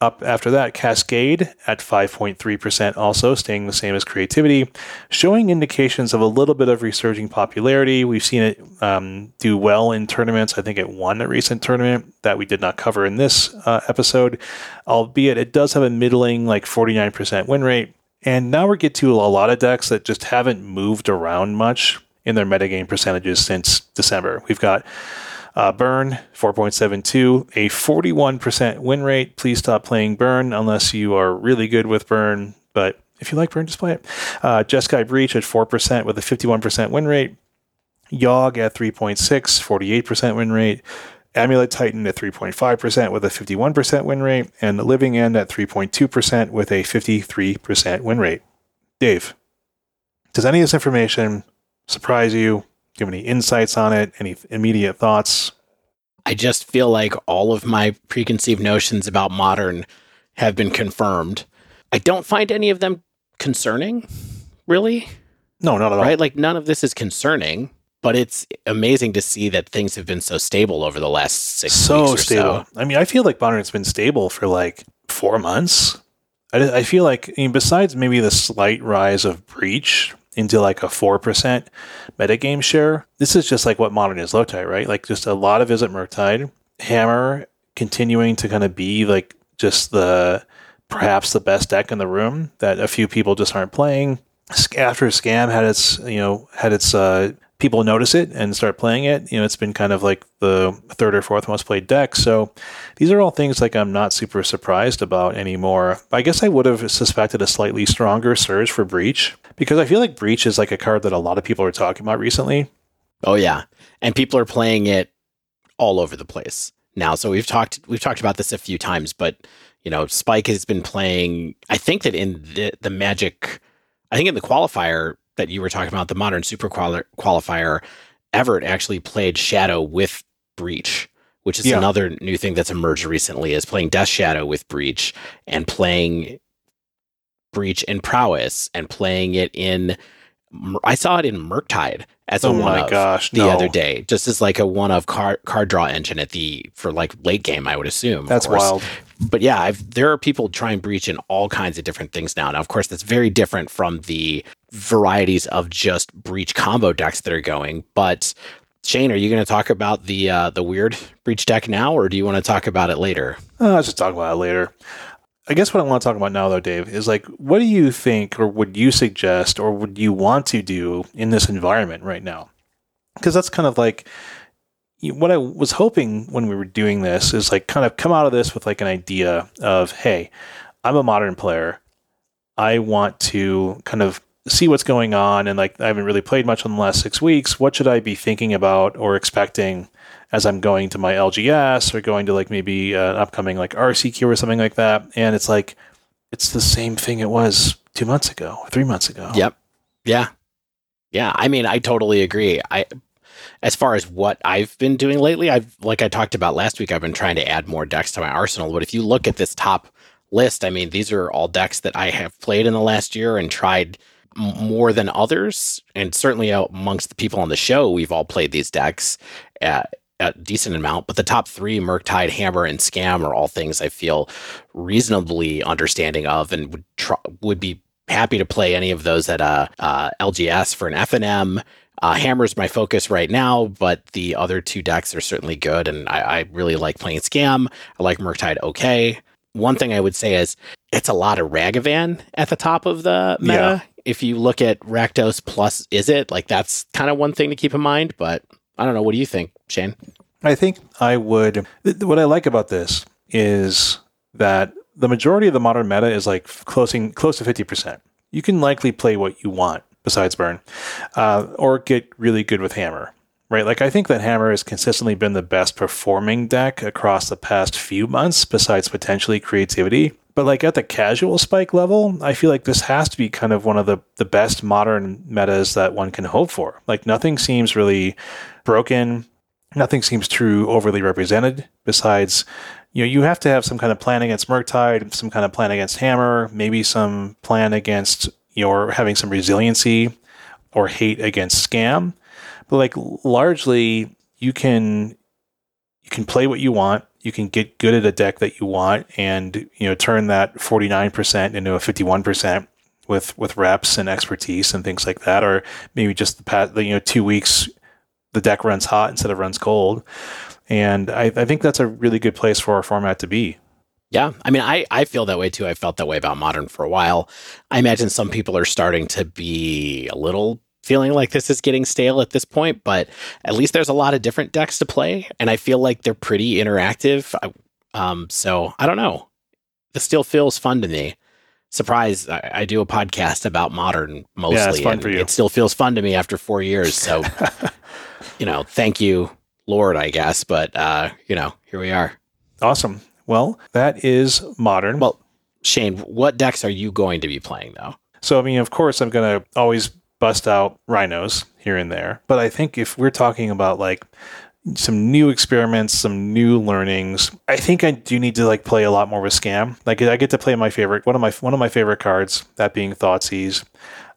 Up after that, Cascade at 5.3%, also staying the same as Creativity, showing indications of a little bit of resurging popularity. We've seen it um, do well in tournaments. I think it won a recent tournament that we did not cover in this uh, episode, albeit it does have a middling, like 49% win rate. And now we get to a lot of decks that just haven't moved around much in their metagame percentages since December. We've got uh, Burn 4.72, a 41% win rate. Please stop playing Burn unless you are really good with Burn. But if you like Burn, just play it. Uh, Jeskai Breach at 4% with a 51% win rate. Yogg at 3.6, 48% win rate. Amulet Titan at 3.5% with a 51% win rate. And Living End at 3.2% with a 53% win rate. Dave, does any of this information surprise you? Do you have any insights on it? Any immediate thoughts? I just feel like all of my preconceived notions about modern have been confirmed. I don't find any of them concerning, really. No, not at all. Right? Like none of this is concerning, but it's amazing to see that things have been so stable over the last six so stable. so. I mean, I feel like Modern's been stable for like four months. I, I feel like, I mean, besides maybe the slight rise of Breach into like a 4% metagame share, this is just like what Modern is low tide, right? Like just a lot of Izzet Murktide. Hammer continuing to kind of be like just the perhaps the best deck in the room that a few people just aren't playing. After Scam had its, you know, had its uh, people notice it and start playing it, you know, it's been kind of like the third or fourth most played deck. So these are all things like I'm not super surprised about anymore. I guess I would have suspected a slightly stronger surge for Breach because I feel like Breach is like a card that a lot of people are talking about recently. Oh yeah. And people are playing it all over the place now. So we've talked we've talked about this a few times, but you know, Spike has been playing I think that in the the Magic I think in the qualifier that you were talking about, the modern super quali- qualifier, Everett actually played Shadow with Breach, which is Yeah. another new thing that's emerged recently is playing Death Shadow with Breach and playing Breach in Prowess and playing it in I saw it in Murktide as a Oh one of gosh, the no. other day, just as like a one of card card draw engine at the for like late game, I would assume. That's wild. But yeah, I've, there are people trying breach in all kinds of different things now. Now, of course, that's very different from the varieties of just breach combo decks that are going. But Shane, are you going to talk about the uh, the weird breach deck now, or do you want to talk about it later? Uh, let's just talk about it later. I guess what I want to talk about now, though, Dave, is like, what do you think, or would you suggest, or would you want to do in this environment right now? Because that's kind of like what I was hoping when we were doing this is like kind of come out of this with like an idea of, hey, I'm a modern player. I want to kind of see what's going on, and like I haven't really played much in the last six weeks. What should I be thinking about or expecting as I'm going to my LGS or going to like maybe uh, an upcoming like RCQ or something like that. And it's like, it's the same thing it was two months ago, three months ago. Yep. Yeah. Yeah. I mean, I totally agree. I, as far as what I've been doing lately, I've, like I talked about last week, I've been trying to add more decks to my arsenal. But if you look at this top list, I mean, these are all decks that I have played in the last year and tried more than others. And certainly amongst the people on the show, we've all played these decks at a decent amount. But the top three, Murktide, Hammer, and Scam, are all things I feel reasonably understanding of and would would be happy to play any of those at uh, uh, LGS for an FNM. Uh, Hammer's my focus right now, but the other two decks are certainly good, and I, I really like playing Scam. I like Murktide okay. One thing I would say is it's a lot of Ragavan at the top of the meta. If you look at Rakdos plus Izzet like that's kind of one thing to keep in mind, but I don't know. What do you think, Shane? I think I would. th- What I like about this is that the majority of the modern meta is like closing close to fifty percent. You can likely play what you want besides burn, uh, or get really good with hammer. Right, like I think that hammer has consistently been the best performing deck across the past few months, besides potentially creativity. But like at the casual spike level, I feel like this has to be kind of one of the, the best modern metas that one can hope for. Like nothing seems really broken. Nothing seems too overly represented besides, you know, you have to have some kind of plan against Murktide, some kind of plan against Hammer, maybe some plan against, you know, having some resiliency or hate against Scam. But like largely you can you can play what you want you can get good at a deck that you want and you know turn that 49% into a 51% with with reps and expertise and things like that or maybe just the past you know two weeks the deck runs hot instead of runs cold and I, I think that's a really good place for our format to be yeah, I mean, I, I feel that way too. I felt that way about modern for a while. I imagine some people are starting to be a little feeling like this is getting stale at this point, but at least there's a lot of different decks to play, and I feel like they're pretty interactive. Um, so I don't know. This still feels fun to me. Surprise! I, I do a podcast about modern mostly, yeah, it's fun and for you. it still feels fun to me after four years. So, you know, thank you, Lord, I guess. But uh, you know, here we are. Awesome. Well, that is modern. Well, Shane, what decks are you going to be playing though? So, I mean, of course, I'm going to always bust out rhinos here and there. But I think if we're talking about like some new experiments, some new learnings, I think I do need to like play a lot more with scam. Like I get to play my favorite one of my one of my favorite cards, that being Thoughtseize.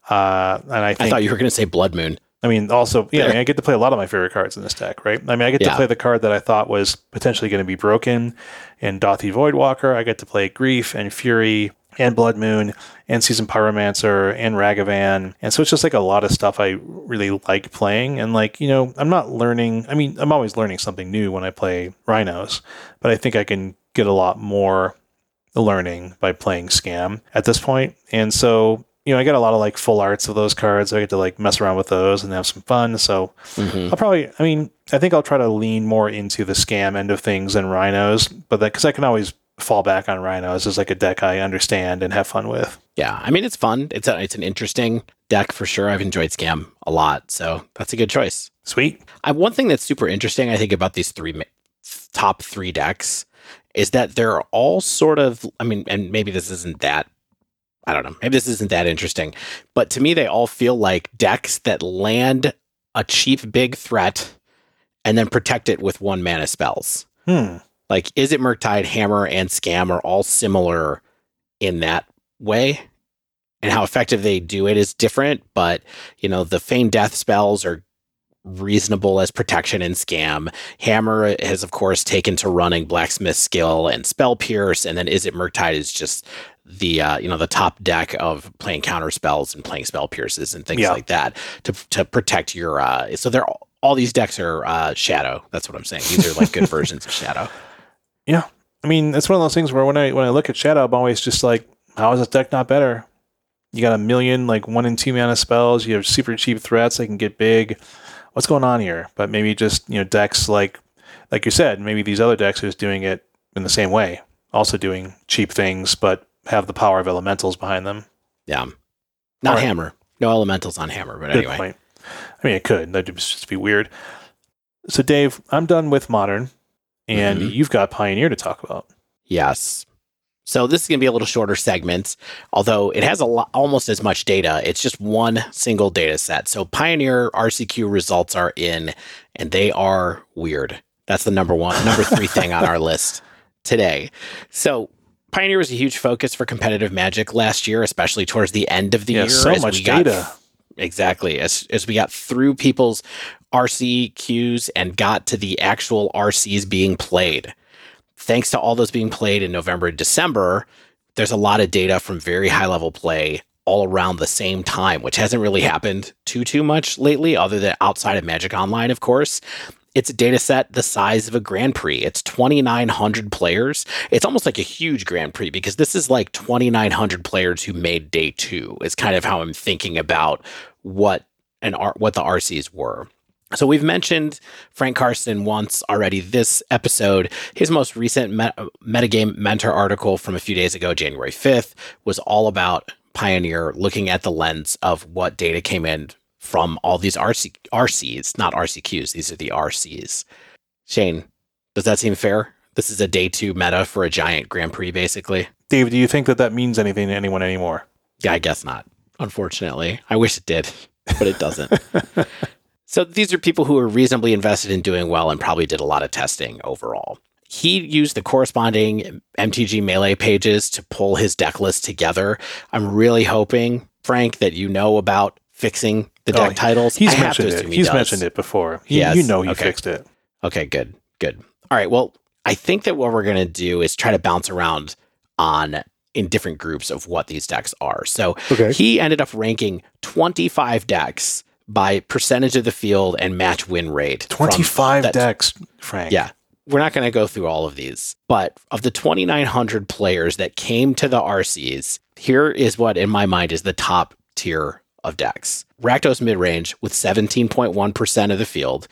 Uh, and I think I thought you were going to say Blood Moon. I mean, also, yeah, I, mean, I get to play a lot of my favorite cards in this deck, right? I mean, I get Yeah. to play the card that I thought was potentially going to be broken in Dauthi Voidwalker. I get to play Grief and Fury and Blood Moon and Season Pyromancer and Ragavan. And so it's just like a lot of stuff I really like playing. And like, you know, I'm not learning, I mean, I'm always learning something new when I play Rhinos, but I think I can get a lot more learning by playing Scam at this point. And so, you know, I get a lot of like full arts of those cards. I get to like mess around with those and have some fun. So Mhm. I'll probably, I mean, I think I'll try to lean more into the scam end of things than rhinos, but that because I can always fall back on rhinos as is like a deck I understand and have fun with. Yeah, I mean it's fun. It's a, it's an interesting deck for sure. I've enjoyed Scam a lot, so that's a good choice. Sweet. I, one thing that's super interesting, I think, about these three top three decks is that they're all sort of. I mean, and maybe this isn't that. I don't know. Maybe this isn't that interesting, but to me, they all feel like decks that land a cheap big threat and then protect it with one mana spells. Hmm. Like, Izzet Murktide, Hammer, and Scam are all similar in that way? And how effective they do it is different, but you know, the feign death spells are reasonable as protection and scam. Hammer has, of course, taken to running blacksmith skill and spell pierce, and then Izzet Murktide is just the uh, you know the top deck of playing counter spells and playing spell pierces and things Yeah. like that to to protect your. Uh, so they're all, all these decks are uh, shadow. That's what I'm saying. These are like good versions of shadow. Yeah. I mean, it's one of those things where when I when I look at Shadow, I'm always just like, how is this deck not better? You got a million like one and two mana spells. You have super cheap threats. They can get big. What's going on here? But maybe just you know decks like like you said, maybe these other decks are just doing it in the same way, also doing cheap things, but have the power of elementals behind them. Yeah, not right. hammer. No elementals on hammer, but Good anyway. point. I mean, it could. That'd just be weird. So, Dave, I'm done with modern, and Mhm. you've got Pioneer to talk about. Yes. So this is going to be a little shorter segment, although it has a lot, almost as much data. It's just one single data set. So Pioneer RCQ results are in, and they are weird. That's the number one, number three thing on our list today. So Pioneer was a huge focus for competitive Magic last year, especially towards the end of the Yeah, year. so much data. Exactly as as we got through people's RC queues and got to the actual RCs being played. Thanks to all those being played in November and December, there's a lot of data from very high level play all around the same time, which hasn't really happened too too much lately, other than outside of Magic Online, of course. It's a data set the size of a Grand Prix. It's 2,900 players. It's almost like a huge Grand Prix because this is like 2,900 players who made day two. Is kind of how I'm thinking about what an what the RCs were. So we've mentioned Frank Karsten once already this episode. His most recent met- metagame mentor article from a few days ago, January 5th, was all about Pioneer looking at the lens of what data came in from all these RC- RCs, not RCQs. These are the RCs. Shane, does that seem fair? This is a day two meta for a giant Grand Prix, basically. Dave, do you think that that means anything to anyone anymore? Yeah, I guess not. Unfortunately, I wish it did, but it doesn't. so these are people who are reasonably invested in doing well and probably did a lot of testing overall. He used the corresponding MTG Melee pages to pull his deck list together. I'm really hoping, Frank, that you know about fixing the oh, deck Oh, titles. He's I mentioned it. he He's mentioned it before. He, Yes. You know he Okay. fixed it. Okay, good, good. All right. Well, I think that what we're going to do is try to bounce around on in different groups of what these decks are. So Okay. he ended up ranking 25 decks by percentage of the field and match win rate. 25 that- decks, Frank. Yeah. We're not going to go through all of these, but of the 2,900 players that came to the RCs, here is what in my mind is the top tier of decks. Rakdos midrange with 17.1% of the field,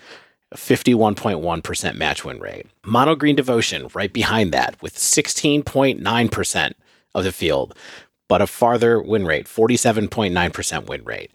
51.1% match win rate. Mono Green Devotion right behind that with 16.9% of the field, but a farther win rate, 47.9% win rate.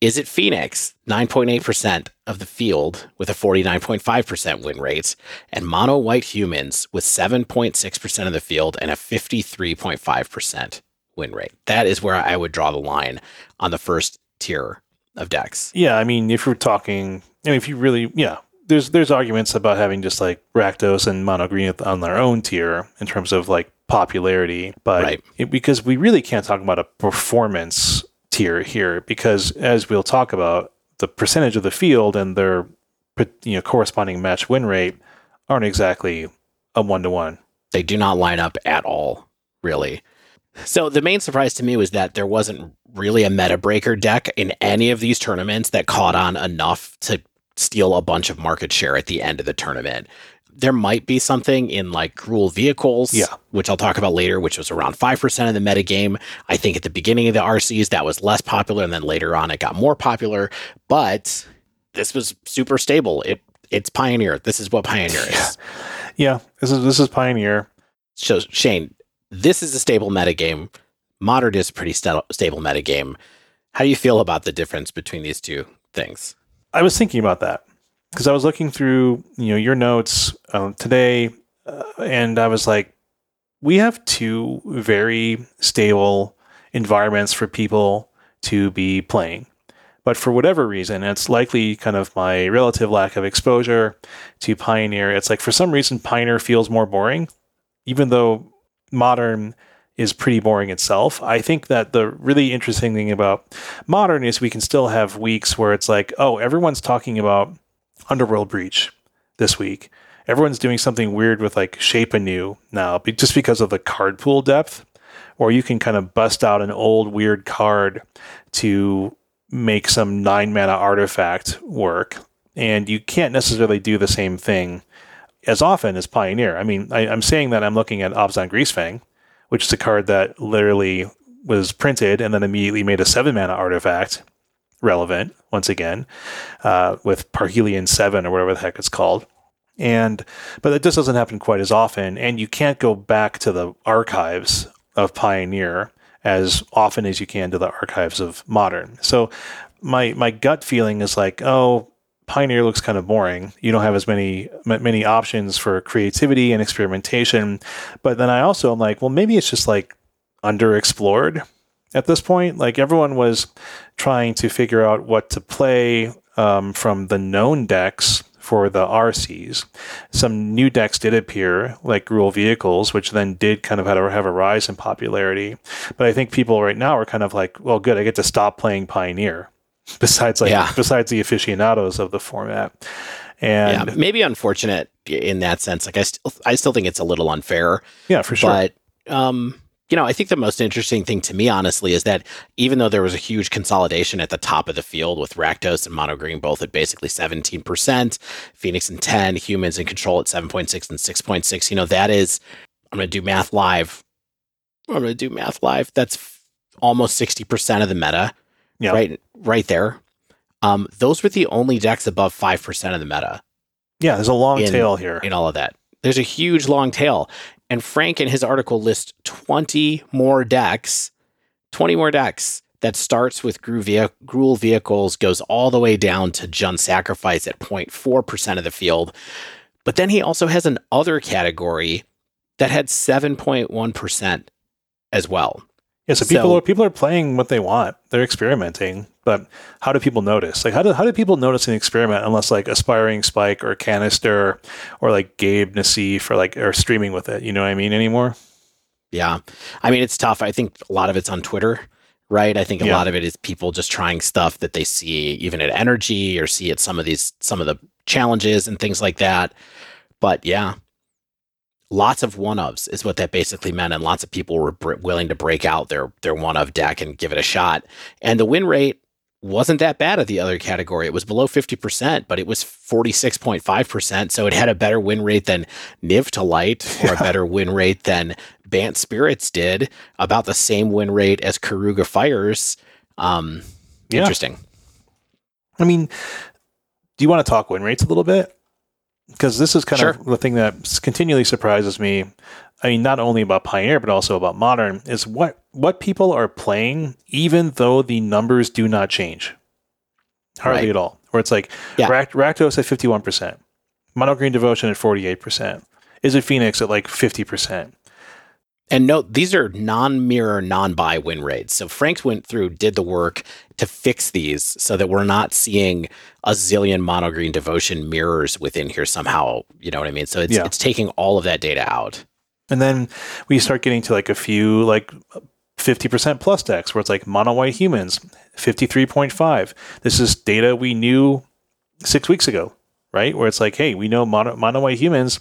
Izzet Phoenix? 9.8% of the field with a 49.5% win rate, and Mono White Humans with 7.6% of the field and a 53.5% win rate. That is where I would draw the line on the first tier of decks. Yeah, I mean, if you're talking, I mean, if you really, yeah, there's there's arguments about having just like Rakdos and Mono Green on their own tier in terms of like popularity, but Right. it, because we really can't talk about a performance tier here, because as we'll talk about, the percentage of the field and their you know corresponding match win rate aren't exactly a one to one. They do not line up at all, really. So the main surprise to me was that there wasn't really a meta breaker deck in any of these tournaments that caught on enough to steal a bunch of market share at the end of the tournament. There might be something in like Gruul vehicles, Yeah. which I'll talk about later, which was around 5% of the metagame. I think at the beginning of the RCs, that was less popular, and then later on, it got more popular. But this was super stable. It It's Pioneer. This is what Pioneer is. Yeah, this is this is Pioneer. So Shane, this is a stable metagame. Modern is a pretty sta- stable metagame. How do you feel about the difference between these two things? I was thinking about that because I was looking through you know your notes um, today, uh, and I was like, we have two very stable environments for people to be playing. But for whatever reason, it's likely kind of my relative lack of exposure to Pioneer. It's like for some reason, Pioneer feels more boring, even though modern is pretty boring itself. I think that the really interesting thing about modern is we can still have weeks where it's like, oh, everyone's talking about Underworld Breach this week. Everyone's doing something weird with like Shape Anew now, just because of the card pool depth. Or you can kind of bust out an old weird card to make some nine mana artifact work. And you can't necessarily do the same thing as often as Pioneer. I mean, I, I'm saying that I'm looking at Abzan Greasefang, which is a card that literally was printed and then immediately made a seven mana artifact relevant once again uh, with Parhelion 7 or whatever the heck it's called. And but that just doesn't happen quite as often, and you can't go back to the archives of Pioneer as often as you can to the archives of Modern. So my my gut feeling is like, oh, Pioneer looks kind of boring. You don't have as many many options for creativity and experimentation. But then I also am like, well, maybe it's just like underexplored at this point. Like everyone was trying to figure out what to play um, from the known decks for the RCs. Some new decks did appear, like Gruul Vehicles, which then did kind of have a, have a rise in popularity. But I think people right now are kind of like, well, good, I get to stop playing Pioneer. Besides, like, Yeah. besides the aficionados of the format, and yeah, maybe unfortunate in that sense. Like I still, I still think it's a little unfair. yeah, for sure. But um, you know, I think the most interesting thing to me, honestly, is that even though there was a huge consolidation at the top of the field with Rakdos and Mono Green both at basically 17%, Phoenix and 10, humans in control at 7.6 and 6.6, you know, that is, I'm going to do math live. I'm going to do math live. That's almost 60% of the meta. Yeah. Right, right there. Um, those were the only decks above 5% of the meta yeah, there's a long in- tail here. in all of that. There's a huge long tail. And Frank in his article lists 20 more decks, 20 more decks that starts with Gru Ve- Gruul vehicles, goes all the way down to Jund Sacrifice at 0.4% of the field. But then he also has an other category that had 7.1% as well. Yeah, so people so, are people are playing what they want. They're experimenting, but how do people notice? Like how do how do people notice an experiment unless like aspiring spike or Kanister or like Gabe Nassif or like or streaming with it? You know what I mean anymore? Yeah, I mean it's tough. I think a lot of it's on Twitter, right? I think a yeah. lot of it is people just trying stuff that they see even at NRG or see at some of these some of the challenges and things like that. But yeah, lots of one ofs is what that basically meant, and lots of people were br- willing to break out their their one of deck and give it a shot. And the win rate wasn't that bad at the other category. It was below 50%, but it was 46.5%. So it had a better win rate than Niv to Light or a better win rate than Bant Spirits did, about the same win rate as Keruga Fires. Um, yeah. Interesting. I mean, do you want to talk win rates a little bit? Because this is kind sure. of the thing that continually surprises me. I mean, not only about Pioneer but also about Modern is what what people are playing, even though the numbers do not change, hardly right. at all. Where it's like yeah. Rakdos at fifty one percent, Mono Green Devotion at forty eight percent, Izzet Phoenix at like fifty percent. And note, these are non mirror, non bye win rates. So Frank went through, did the work to fix these so that we're not seeing a zillion mono green devotion mirrors within here somehow. You know what I mean? So it's, yeah. it's taking all of that data out. And then we start getting to like a few like 50% plus decks where it's like mono white humans, 53.5. This is data we knew six weeks ago, right? Where it's like, hey, we know mono, mono white humans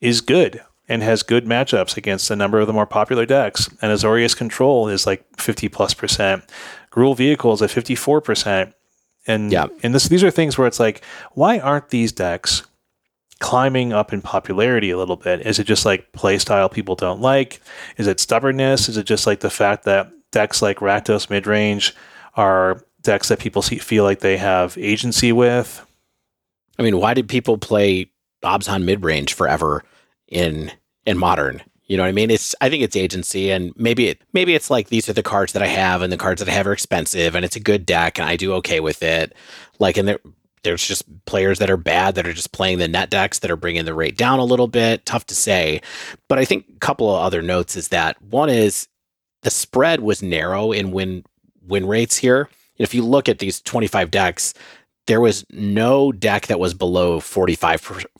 is good and has good matchups against a number of the more popular decks. And Azorius Control is like 50 plus percent. Gruul Vehicles at 54 percent. And yeah. and this these are things where it's like, why aren't these decks climbing up in popularity a little bit? Is it just like playstyle people don't like? Is it stubbornness? Is it just like the fact that decks like Rakdos midrange are decks that people see, feel like they have agency with? I mean, why did people play Abzan midrange forever? In in modern. You know what I mean? It's I think it's agency and maybe it maybe it's like these are the cards that I have and the cards that I have are expensive and it's a good deck and I do okay with it. Like and there there's just players that are bad that are just playing the net decks that are bringing the rate down a little bit. Tough to say. But I think a couple of other notes is that one is the spread was narrow in win win rates here. If you look at these 25 decks, there was no deck that was below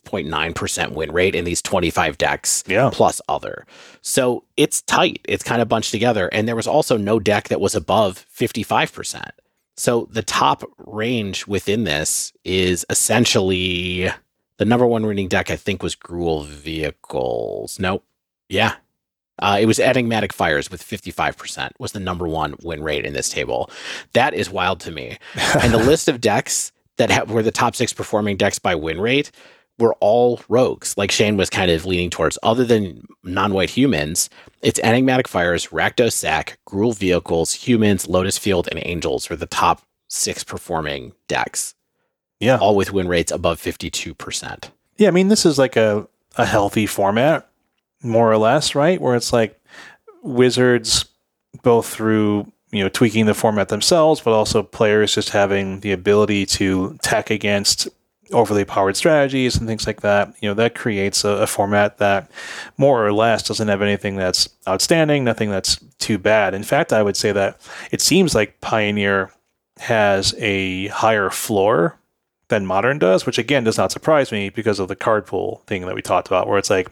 45.9% win rate in these 25 decks yeah. plus other. So it's tight. It's kind of bunched together. And there was also no deck that was above 55%. So the top range within this is essentially the number one winning deck, I think, was Gruul Vehicles. Nope. Yeah. Uh, it was Enigmatic Fires with 55% was the number one win rate in this table. That is wild to me. and the list of decks that ha- were the top six performing decks by win rate were all rogues, like Shane was kind of leaning towards. Other than non-white humans, it's Enigmatic Fires, Rakdos Sack, Gruul Vehicles, Humans, Lotus Field, and Angels were the top six performing decks. Yeah. All with win rates above 52%. Yeah, I mean, this is like a, a healthy format, more or less, right? Where it's like Wizards, both through you know tweaking the format themselves, but also players just having the ability to tech against overly powered strategies and things like that. You know that creates a, a, format that more or less doesn't have anything that's outstanding, nothing that's too bad. In fact, I would say that it seems like Pioneer has a higher floor than modern does, which again does not surprise me because of the card pool thing that we talked about, where it's like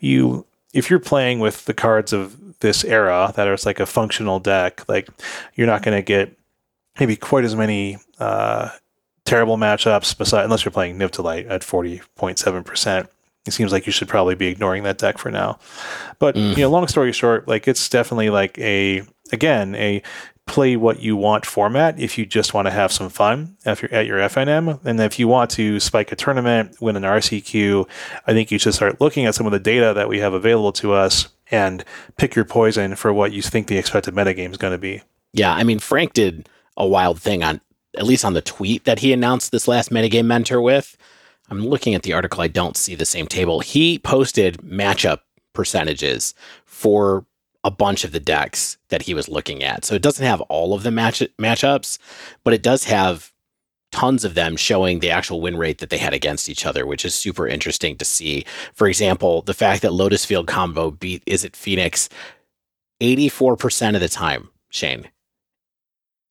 you if you're playing with the cards of this era that is like a functional deck, like you're not going to get maybe quite as many uh, terrible matchups beside unless you're playing Niv to Light at 40.7%. It seems like you should probably be ignoring that deck for now. But mm. you know, long story short, like it's definitely like a again, a play what you want format if you just want to have some fun if you're at your FNM. And if you want to spike a tournament, win an RCQ, I think you should start looking at some of the data that we have available to us and pick your poison for what you think the expected metagame is going to be. Yeah, I mean, Frank did a wild thing on, at least on the tweet that he announced this last metagame mentor with. I'm looking at the article, I don't see the same table. He posted matchup percentages for a bunch of the decks that he was looking at. So it doesn't have all of the match matchups, but it does have tons of them showing the actual win rate that they had against each other, which is super interesting to see. For example, the fact that Lotus Field combo beat Izzet Phoenix 84% of the time, Shane.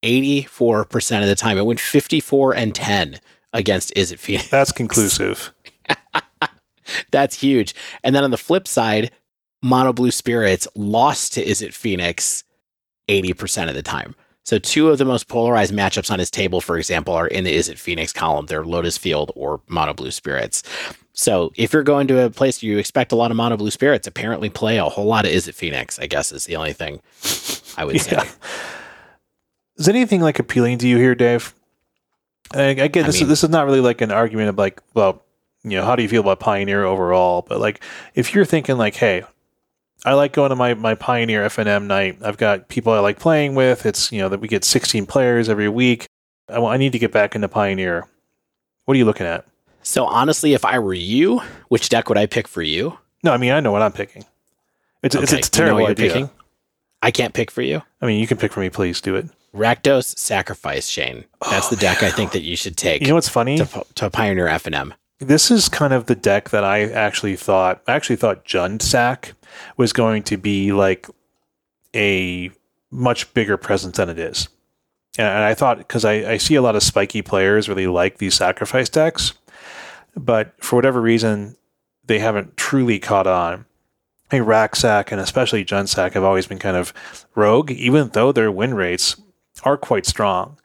84% of the time. It went 54 and 10 against Izzet Phoenix. That's conclusive. That's huge. And then on the flip side, Mono Blue Spirits lost to Izzet Phoenix 80% of the time. So two of the most polarized matchups on his table, for example, are in the Izzet Phoenix column. They're Lotus Field or Mono Blue Spirits. So if you're going to a place you expect a lot of Mono Blue Spirits, apparently play a whole lot of Izzet Phoenix, I guess is the only thing I would Yeah. say. Is anything like appealing to you here, Dave? I, again, I this mean- is this is not really like an argument of like, well, you know, how do you feel about Pioneer overall? But like, if you're thinking like, hey, I like going to my my Pioneer FNM night. I've got people I like playing with. It's you know that we get 16 players every week. I, I need to get back into Pioneer. What are you looking at? So honestly, if I were you, which deck would I pick for you? No, I mean I know what I'm picking. It's it's, Okay, it's a you know terrible idea. picking? I can't pick for you. I mean, you can pick for me, please do it. Rakdos Sacrifice, Shane. That's oh, the deck I think that you should take You know what's funny? to, to Pioneer FNM. this is kind of the deck that I actually thought I actually thought Jund Sack was going to be like a much bigger presence than it is. And I thought because I, I see a lot of spiky players really like these sacrifice decks, but for whatever reason, they haven't truly caught on. I think Racksack and especially Junsack have always been kind of rogue, even though their win rates are quite strong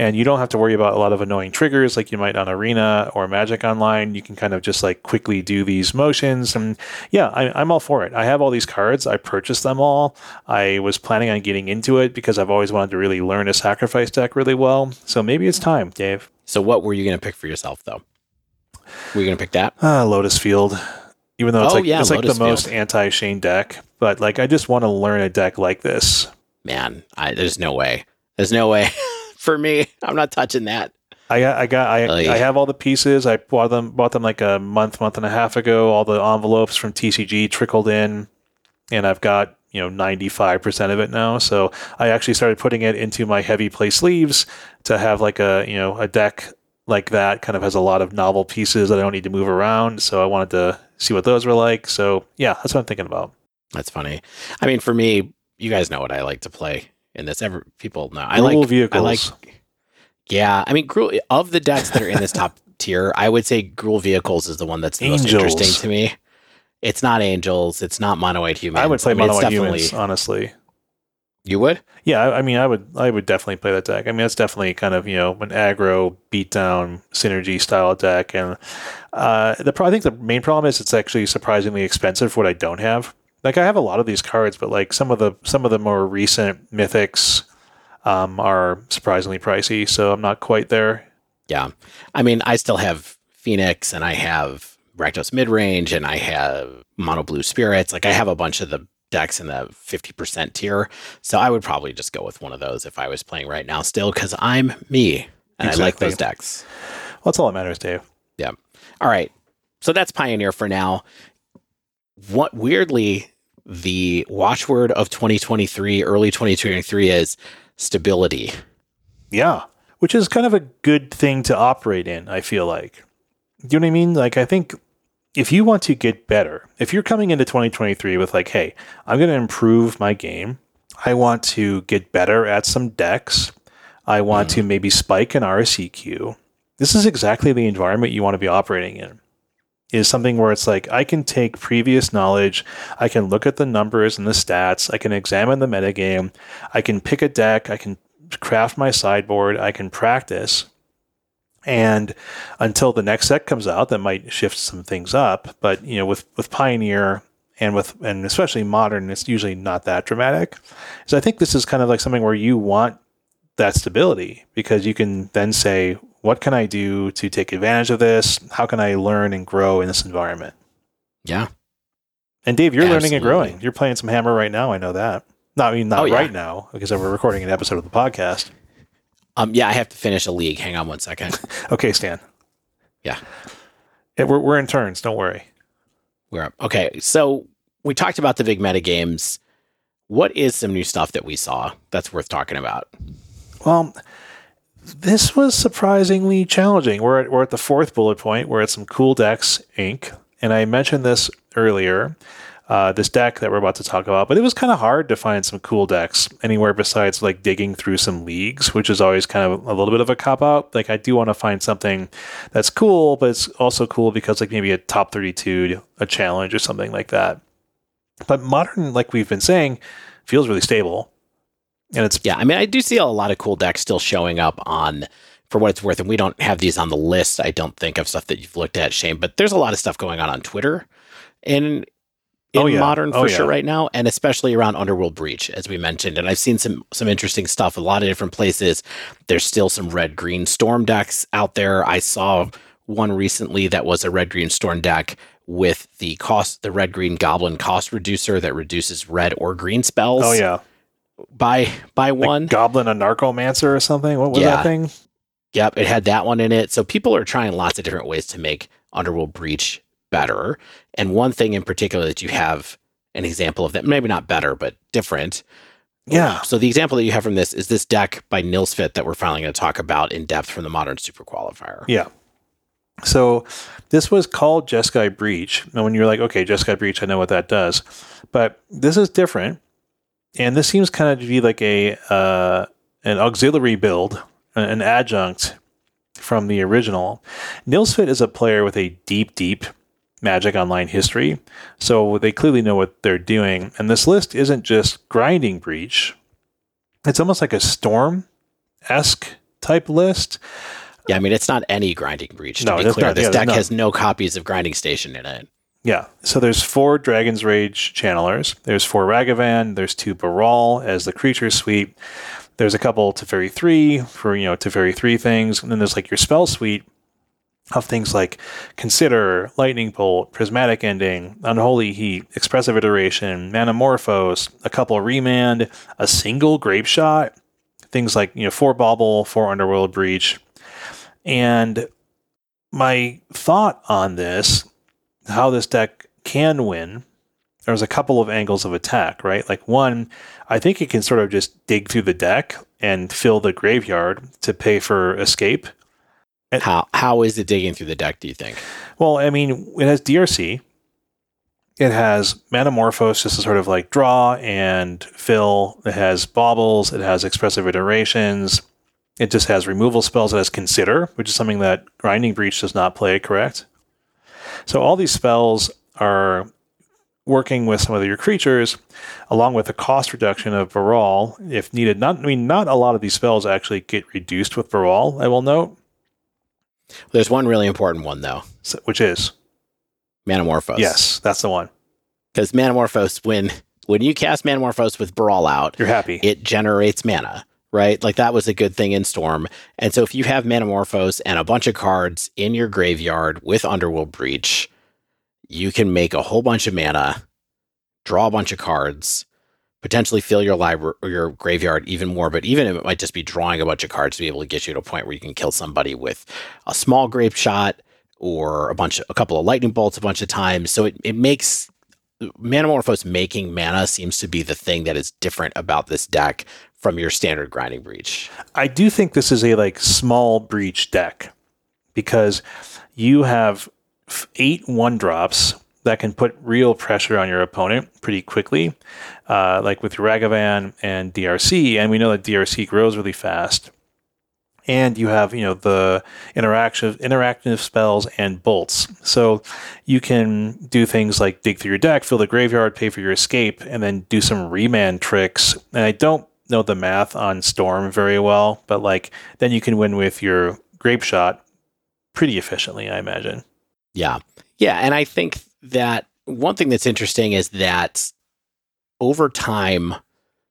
and you don't have to worry about a lot of annoying triggers like you might on Arena or Magic Online. You can kind of just like quickly do these motions, and yeah, I, I'm all for it. I have all these cards. I purchased them all. I was planning on getting into it because I've always wanted to really learn a sacrifice deck really well. So maybe it's time, Dave. So what were you going to pick for yourself, though? Were you going to pick that? Ah, Lotus Field. Even though it's Oh, like yeah, it's like the most anti Shane deck, but like I just want to learn a deck like this. Man, I, there's no way. There's no way for me. I'm not touching that. I got, I got, I, Oy. I have all the pieces. I bought them, bought them like a month, month and a half ago. All the envelopes from TCG trickled in, and I've got you know ninety five percent of it now. So I actually started putting it into my heavy play sleeves to have like a you know a deck like that. Kind of has a lot of novel pieces that I don't need to move around. So I wanted to see what those were like. So yeah, that's what I'm thinking about. That's funny. I mean, for me, you guys know what I like to play in this. Ever people know I like vehicles. I like. Yeah, I mean, Gruul, of the decks that are in this top tier, I would say Gruul Vehicles is the one that's the most interesting to me. It's not Angels. It's not Mono White Humans. I would play mean, Mono White Humans, honestly. You would? Yeah, I, I mean, I would, I would definitely play that deck. I mean, that's definitely kind of you know an aggro beatdown synergy style deck, and uh, the pro- I think the main problem is it's actually surprisingly expensive for what I don't have. Like I have a lot of these cards, but like some of the some of the more recent mythics um, are surprisingly pricey, so I'm not quite there. Yeah. I mean, I still have Phoenix and I have Rakdos Midrange and I have Mono Blue Spirits. Like I have a bunch of the decks in the 50% tier. So I would probably just go with one of those if I was playing right now still because I'm me and I like those decks. Well, that's all that matters, Dave. Yeah. All right. So that's Pioneer for now. What weirdly, the watchword of 2023, early 2023 is stability. Yeah, which is kind of a good thing to operate in. I feel like. Do you know what I mean? Like, I think if you want to get better, if you're coming into 2023 with like, hey, I'm going to improve my game. I want to get better at some decks. I want hmm. to maybe spike an RCQ. This is exactly the environment you want to be operating in. Is something where it's like I can take previous knowledge, I can look at the numbers and the stats, I can examine the metagame, I can pick a deck, I can craft my sideboard, I can practice. And until the next set comes out, that might shift some things up. But you know, with with Pioneer and with and especially modern, it's usually not that dramatic. So I think this is kind of like something where you want that stability because you can then say, what can I do to take advantage of this? How can I learn and grow in this environment? Yeah. And Dave, you're learning and growing. You're playing some Hammer right now. I know that. Not I mean not Oh, yeah. right now because we're recording an episode of the podcast. Um, yeah, I have to finish a league. Hang on one second. Okay, Stan. Yeah. Yeah, we're we're in turns. Don't worry. We're up. Okay. So we talked about the big meta games. What is some new stuff that we saw that's worth talking about? Well, this was surprisingly challenging. We're at, we're at the fourth bullet point. We're at some cool decks Inc. And I mentioned this earlier. uh, this deck that we're about to talk about. But it was kind of hard to find some cool decks anywhere besides like digging through some leagues, which is always kind of a little bit of a cop out. Like I do want to find something that's cool, but it's also cool because like maybe a top 32, a challenge or something like that. But modern, like we've been saying, feels really stable. And it's yeah, I mean, I do see a lot of cool decks still showing up on for what it's worth, and we don't have these on the list. I don't think of stuff that you've looked at, Shane, but there's a lot of stuff going on on Twitter and in Oh, yeah. modern oh, for Oh, sure yeah. right now, and especially around Underworld Breach, as we mentioned. And I've seen some some interesting stuff. A lot of different places. There's still some red green storm decks out there. I saw one recently that was a red green storm deck with the cost the red green goblin cost reducer that reduces red or green spells oh yeah, by by like one Goblin Anarchomancer or something. What was Yeah. that thing? Yep, it had that one in it. So people are trying lots of different ways to make Underworld Breach better. And one thing in particular that you have an example of that, maybe not better, but different. Yeah, So the example that you have from this is this deck by Nilsfit that we're finally going to talk about in depth from the Modern Super Qualifier. Yeah. So this was called Jeskai Breach. And when you're like, okay, Jeskai Breach, I know what that does. But this is different. And this seems kind of to be like a uh, an auxiliary build, an adjunct from the original. Nilsfit is a player with a deep, deep Magic Online history. So they clearly know what they're doing. And this list isn't just grinding breach. It's almost like a storm esque type list. Yeah, I mean, it's not any grinding breach. To No, be clear, not- this yeah, deck none. has no copies of Grinding Station in it. Yeah. So there's four Dragon's Rage channelers. There's four Ragavan. There's two Baral as the creature suite. There's a couple Teferi 3 for, you know, Teferi 3 things. And then there's like your spell suite of things like Consider, Lightning Bolt, Prismatic Ending, Unholy Heat, Expressive Iteration, Manamorphose, a couple Remand, a single Grapeshot, things like, you know, four Bauble, four Underworld Breach. And my thought on this how this deck can win, there's a couple of angles of attack, right? Like one, I think it can sort of just dig through the deck and fill the graveyard to pay for escape. And- How how is it digging through the deck? Do you think? Well, I mean, it has DRC. It has Manamorphose, just to sort of like draw and fill. It has Baubles. It has Expressive Iterations. It just has removal spells. It has Consider, which is something that Grinding Breach does not play, correct? So all these spells are working with some of your creatures, along with the cost reduction of Baral, if needed. Not, I mean, not a lot of these spells actually get reduced with Baral. I will note, There's one really important one though. so- which is Manamorphose. yes, that's the one. because Manamorphose, when when you cast Manamorphose with Baral out, You're happy. it generates mana, right? Like that was a good thing in Storm. And so if you have Manamorphose and a bunch of cards in your graveyard with Underworld Breach, you can make a whole bunch of mana, draw a bunch of cards, potentially fill your library or your graveyard even more. But even it might just be drawing a bunch of cards to be able to get you to a point where you can kill somebody with a small grapeshot or a bunch of a couple of lightning bolts a bunch of times. So it, it makes Manamorphose making mana seems to be the thing that is different about this deck from your standard grinding breach. I do think this is a like small breach deck because you have eight one drops that can put real pressure on your opponent pretty quickly, uh, like with Ragavan and DRC, and we know that DRC grows really fast. And you have, you know, the interactive interactive spells and bolts. So you can do things like dig through your deck, fill the graveyard, pay for your escape, and then do some remand tricks. And I don't know the math on Storm very well, but like then you can win with your grapeshot pretty efficiently, I imagine. Yeah. Yeah. And I think that one thing that's interesting is that over time,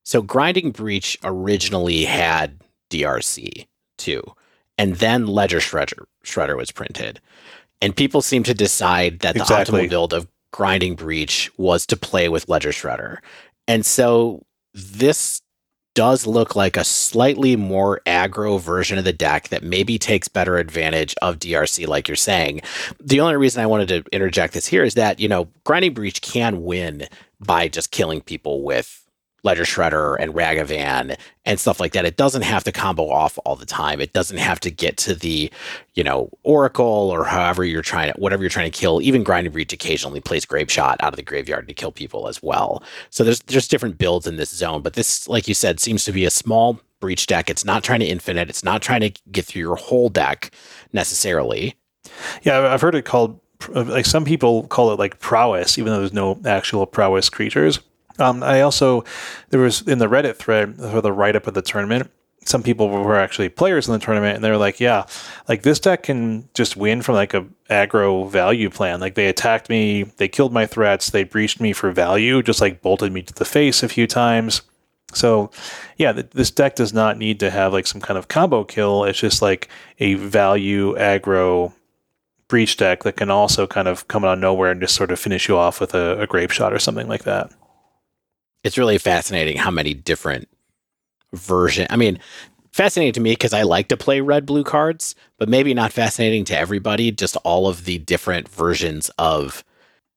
so Grinding Breach originally had DRC too, and then Ledger Shredder, Shredder was printed. And people seem to decide that the Exactly. optimal build of Grinding Breach was to play with Ledger Shredder. And so this does look like a slightly more aggro version of the deck that maybe takes better advantage of DRC, like you're saying. The only reason I wanted to interject this here is that, you know, Grinding Breach can win by just killing people with Ledger Shredder and Ragavan and stuff like that. It doesn't have to combo off all the time. It doesn't have to get to the, you know, Oracle or however you're trying to, whatever you're trying to kill. Even Grinding Breach occasionally plays Grapeshot out of the graveyard to kill people as well. So there's there's different builds in this zone, but this, like you said, seems to be a small breach deck. It's not trying to infinite. It's not trying to get through your whole deck necessarily. Yeah, I've heard it called like some people call it like prowess, even though there's no actual prowess creatures. Um, I also there was in the Reddit thread for the write up of the tournament. Some people were actually players in the tournament, and they were like, "Yeah, like this deck can just win from like a aggro value plan. Like they attacked me, they killed my threats, they breached me for value, just like bolted me to the face a few times." So, yeah, th- this deck does not need to have like some kind of combo kill. It's just like a value aggro breach deck that can also kind of come out of nowhere and just sort of finish you off with a, a grapeshot or something like that. It's really fascinating how many different version. I mean, fascinating to me because I like to play red blue cards, but maybe not fascinating to everybody. Just all of the different versions of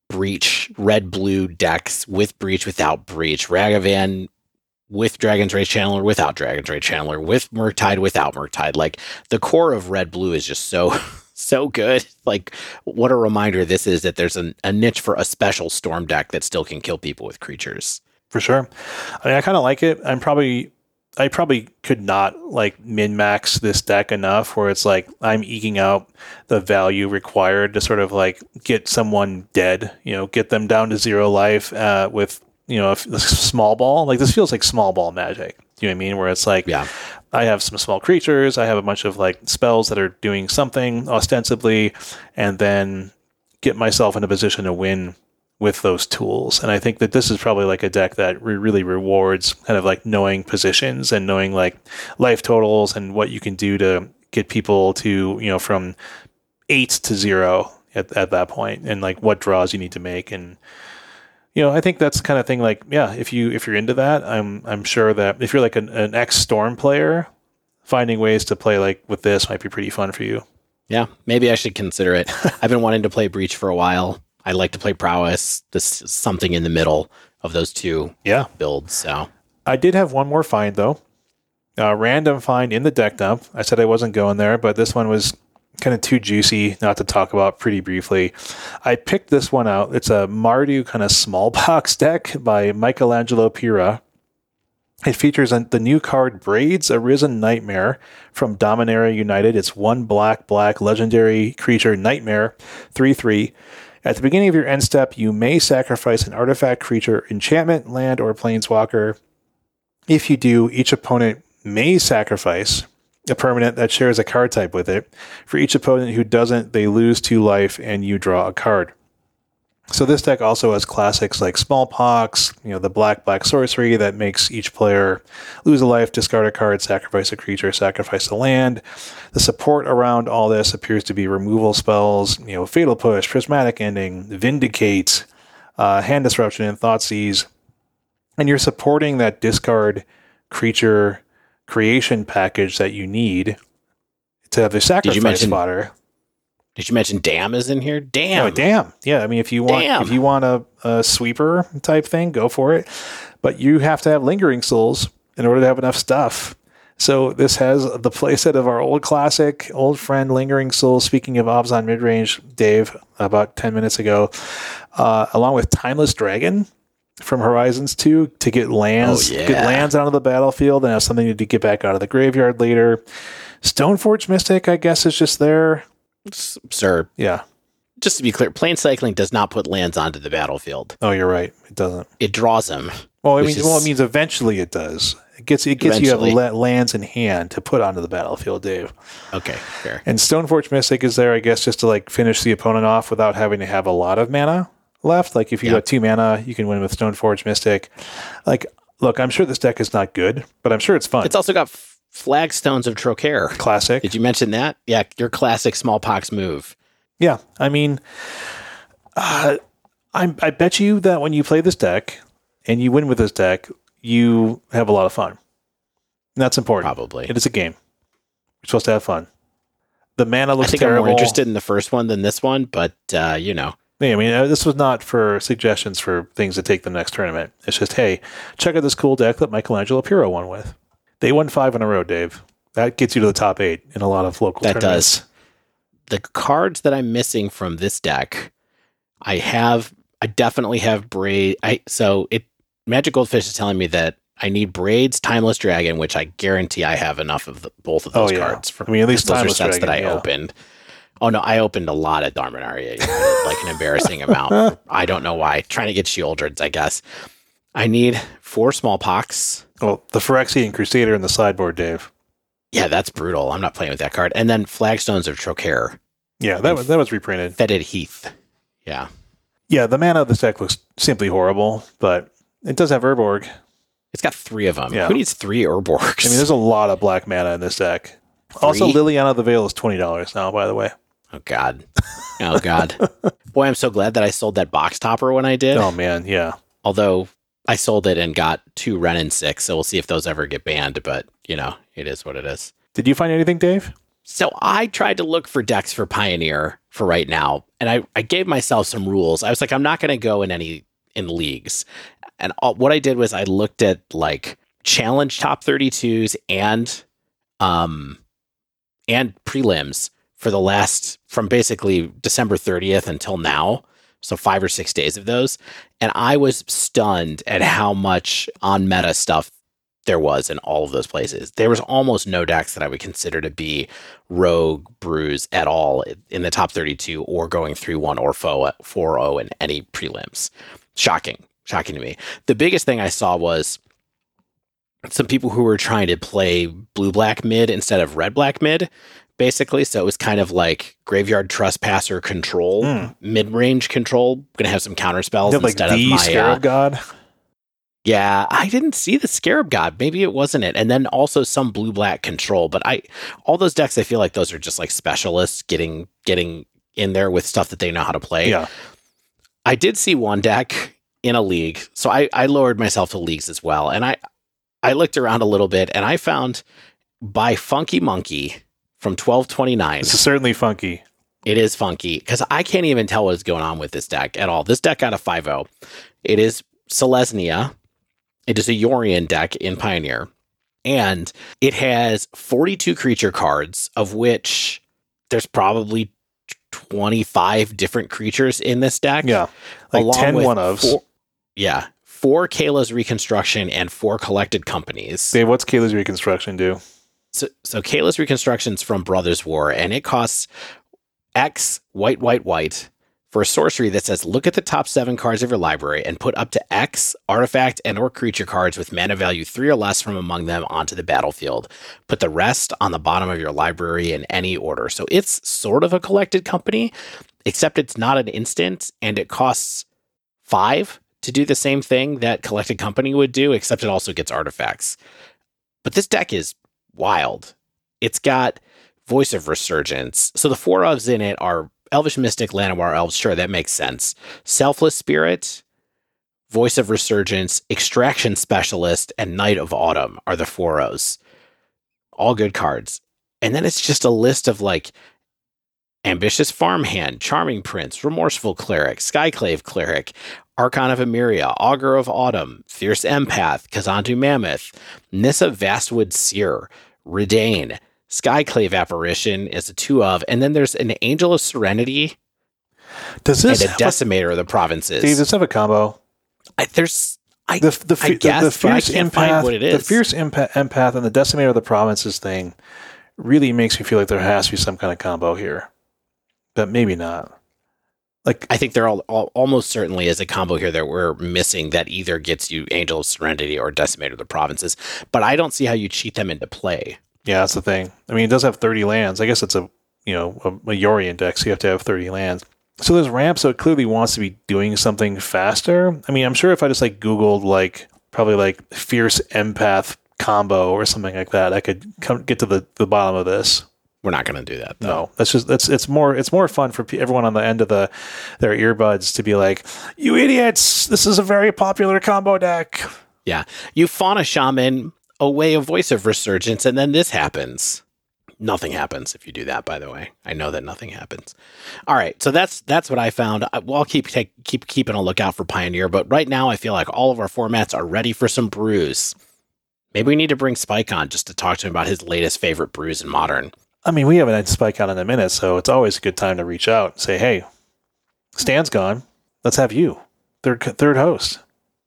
breach red blue decks with breach without breach ragavan with dragon's rage channeler without dragon's rage channeler with murktide without murktide like the core of red blue is just so so good. Like, what a reminder this is that there's an, a niche for a special storm deck that still can kill people with creatures. For sure. I mean, I kind of like it. I'm probably, I probably could not like min max this deck enough where it's like I'm eking out the value required to sort of like get someone dead, you know, get them down to zero life uh, with, you know, a, a small ball. Like, this feels like small ball magic. Do you know what I mean? Where it's like, yeah. I have some small creatures. I have a bunch of like spells that are doing something ostensibly, and then get myself in a position to win with those tools. And I think that this is probably like a deck that re- really rewards kind of like knowing positions and knowing like life totals and what you can do to get people to, you know, from eight to zero at, at that point and like what draws you need to make. And, you know, I think that's kind of thing like, yeah, if you if you're into that, I'm I'm sure that if you're like an, an ex Storm player, finding ways to play like with this might be pretty fun for you. Yeah, maybe I should consider it. I've been wanting to play Breach for a while. I like to play Prowess. This is something in the middle of those two yeah builds. So I did have one more find though. A random find in the deck dump. I said I wasn't going there, but this one was kind of too juicy not to talk about pretty briefly. I picked this one out. It's a Mardu kind of small box deck by Michelangelo Pira. It features the new card Braids Arisen Nightmare from Dominaria United. It's one black, black legendary creature Nightmare, 3 3. At the beginning of your end step, you may sacrifice an artifact, creature, enchantment, land, or planeswalker. If you do, each opponent may sacrifice a permanent that shares a card type with it. For each opponent who doesn't, they lose two life and you draw a card. So this deck also has classics like Smallpox, you know, the black black sorcery that makes each player lose a life, discard a card, sacrifice a creature, sacrifice a land. The support around all this appears to be removal spells, you know, Fatal Push, Prismatic Ending, Vindicate, uh, Hand Disruption, and Thoughtseize. And you're supporting that discard creature creation package that you need to have the sacrifice fodder. Did you mention Damn is in here? Damn. Oh, damn. Yeah. I mean, if you want, damn. if you want a, a sweeper type thing, go for it. But you have to have lingering souls in order to have enough stuff. So this has the playset of our old classic, old friend Lingering Souls. Speaking of Abzan midrange, Dave, about ten minutes ago, uh, along with Timeless Dragon, from Horizons 2 to get lands, oh, yeah. get lands out of the battlefield and have something to get back out of the graveyard later. Stoneforge Mystic, I guess, is just there. Sir. Yeah. Just to be clear, plane cycling does not put lands onto the battlefield. Oh, you're right. It doesn't. It draws them. Well, I mean, is, well, it means eventually it does. It gets it gets eventually. you have lands in hand to put onto the battlefield, Dave. Okay, fair. And Stoneforge Mystic is there, I guess, just to like finish the opponent off without having to have a lot of mana left. Like if you got two mana, you can win with Stoneforge Mystic. Like, look, I'm sure this deck is not good, but I'm sure it's fun. It's also got Flagstones of Trokair. Classic. Did you mention that? Yeah, your classic smallpox move. Yeah, I mean, uh, I, I bet you that when you play this deck and you win with this deck, you have a lot of fun. And that's important. Probably. It is a game. You're supposed to have fun. The mana looks I think terrible. I'm more interested in the first one than this one, but uh, you know. Yeah, I mean, uh, this was not for suggestions for things to take the next tournament. It's just, hey, check out this cool deck that Michelangelo Piro won with. They won five in a row, Dave. That gets you to the top eight in a lot of local That tournaments. does. The cards that I'm missing from this deck, I have. I definitely have braid. I so it. Magic Goldfish is telling me that I need braids, timeless dragon, which I guarantee I have enough of the, both of Oh, those yeah. cards. From, I mean, at least those are sets that I yeah. opened. Oh no, I opened a lot of Dominaria, like an embarrassing amount. I don't know why. Trying to get Sheoldreds, I guess. I need four smallpox. Well, the Phyrexian Crusader in the sideboard, Dave. Yeah, that's brutal. I'm not playing with that card. And then Flagstones of Trokair, Yeah, that was, that was reprinted. Fetid Heath. Yeah. Yeah, the mana of this deck looks simply horrible, but it does have Urborg. It's got three of them. Yeah. Who needs three Urborgs? I mean, there's a lot of black mana in this deck. Also, Liliana of the Veil is $20 now, by the way. oh God. Oh God. Boy, I'm so glad that I sold that box topper when I did. Oh, man, yeah. Although I sold it and got two Wrenn and Six, so we'll see if those ever get banned. But you know, it is what it is. Did you find anything, Dave? So I tried to look for decks for Pioneer for right now, and I, I gave myself some rules. I was like, I'm not going to go in any in leagues, and all, what I did was I looked at like challenge top 32s and um and prelims for the last from basically December 30th until now. So five or six days of those, and I was stunned at how much on meta stuff there was in all of those places. There was almost no decks that I would consider to be rogue brews at all in the top 32 or going 3 1 or 4 0 in any prelims. Shocking. Shocking to me. The biggest thing I saw was some people who were trying to play blue black mid instead of red black mid, basically. So it was kind of like graveyard trespasser control, Hmm. mid range control. Gonna have some counter spells You have, like instead the of my uh, Scarab God. yeah, I didn't see the Scarab God. Maybe it wasn't it. And then also some blue black control. But I all those decks I feel like those are just like specialists getting getting in there with stuff that they know how to play. Yeah. I did see one deck in a league. So I, I lowered myself to leagues as well. And I I looked around a little bit and I found by Funky Monkey from 1229. This is certainly funky. It is funky because I can't even tell what is going on with this deck at all. This deck got a 5 0. It is Selesnya. It is a Yorion deck in Pioneer. And it has 42 creature cards, of which there's probably 25 different creatures in this deck. Yeah. Like along 10 with one ofs. yeah. Four Kayla's Reconstruction and four collected companies. Dave, what's Kayla's Reconstruction do? So, so Kayla's Reconstruction's from Brothers War, and it costs X white, white, white for a sorcery that says look at the top seven cards of your library and put up to X artifact and or creature cards with mana value three or less from among them onto the battlefield. Put the rest on the bottom of your library in any order. So it's sort of a collected company, except it's not an instant, and it costs five to do the same thing that collected company would do, except it also gets artifacts. But this deck is wild. It's got Voice of Resurgence. So the four ofs in it are Elvish Mystic, Llanowar Elves. Sure, that makes sense. Selfless Spirit, Voice of Resurgence, Extraction Specialist, and Knight of Autumn are the four. All good cards. And then it's just a list of like Ambitious Farmhand, Charming Prince, Remorseful Cleric, Skyclave Cleric, Archon of Emeria, Augur of Autumn, Fierce Empath, Kazandu Mammoth, Nissa Vastwood Seer, Reidane, Skyclave Apparition is a two of, and then there's an Angel of Serenity Does and this a have a, Decimator of the Provinces. Does this have a combo? I, there's I, The, the, I the- guess, the, fierce empath, what it the fierce empath, empath and the decimator of the provinces thing really makes me feel like there has to be some kind of combo here, but maybe not. Like I think there all, all, almost certainly is a combo here that we're missing that either gets you Angel of Serenity or Decimator of the Provinces, but I don't see how you cheat them into play. Yeah, that's the thing. I mean, it does have 30 lands. I guess it's a, you know, a, a Yorion deck, so you have to have 30 lands. So there's ramp, so it clearly wants to be doing something faster. I mean, I'm sure if I just like Googled like probably like fierce empath combo or something like that, I could come get to the, the bottom of this. We're not going to do that though. No, that's just that's it's more it's more fun for everyone on the end of the their earbuds to be like, "You idiots! This is a very popular combo deck." Yeah. You fauna shaman away a voice of resurgence, and then this happens. Nothing happens if you do that. By the way, I know that nothing happens. All right, so that's that's what I found. I, well, I'll keep take, keep keeping a lookout for Pioneer, but right now I feel like all of our formats are ready for some brews. Maybe we need to bring Spike on just to talk to him about his latest favorite brews in modern. I mean, we haven't had Spike out in a minute, so it's always a good time to reach out and say, "Hey, Stan's gone. Let's have you, third third host."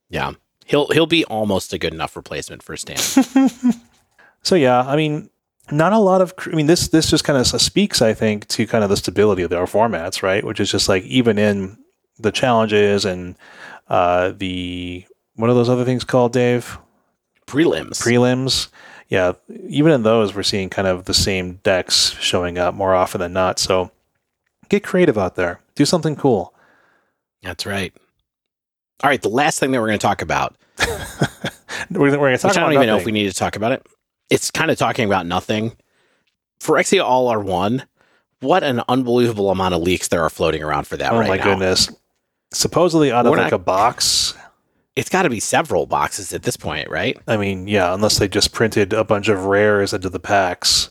Yeah, he'll he'll be almost a good enough replacement for Stan. so yeah, I mean, not a lot of. I mean, this this just kind of speaks, I think, to kind of the stability of our formats, right? Which is just like even in the challenges and uh, the what are those other things called, Dave? Prelims. Prelims. Yeah, even in those, we're seeing kind of the same decks showing up more often than not. So get creative out there. Do something cool. That's right. All right, the last thing that we're going to talk about. we're, we're going to talk which I don't even know if we need to talk about it it's kind of talking about nothing. Phyrexia All are one. What an unbelievable amount of leaks there are floating around for that oh right my now. goodness. Supposedly out We're of like not, a box. It's got to be several boxes at this point, right? I mean, yeah, unless they just printed a bunch of rares into the packs.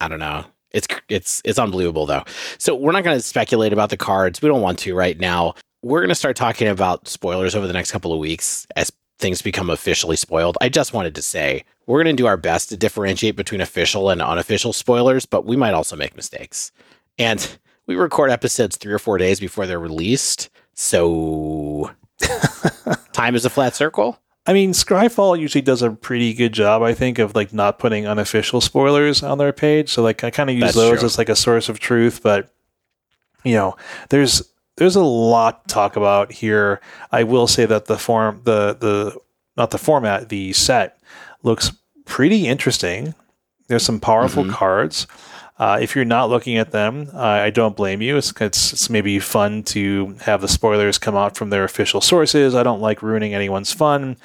I don't know. It's it's it's unbelievable though. So we're not going to speculate about the cards. We don't want to right now. We're going to start talking about spoilers over the next couple of weeks as things become officially spoiled. I just wanted to say we're going to do our best to differentiate between official and unofficial spoilers, but we might also make mistakes. And we record episodes three or four days before they're released. So time is a flat circle. I mean, Scryfall usually does a pretty good job, I think, of like not putting unofficial spoilers on their page. So like I kind of use That's those true. as like a source of truth, but you know, there's there's a lot to talk about here. I will say that the form, the the not the format, the set looks pretty interesting. There's some powerful mm-hmm. cards. Uh, if you're not looking at them, uh, I don't blame you. It's, it's, it's maybe fun to have the spoilers come out from their official sources. I don't like ruining anyone's fun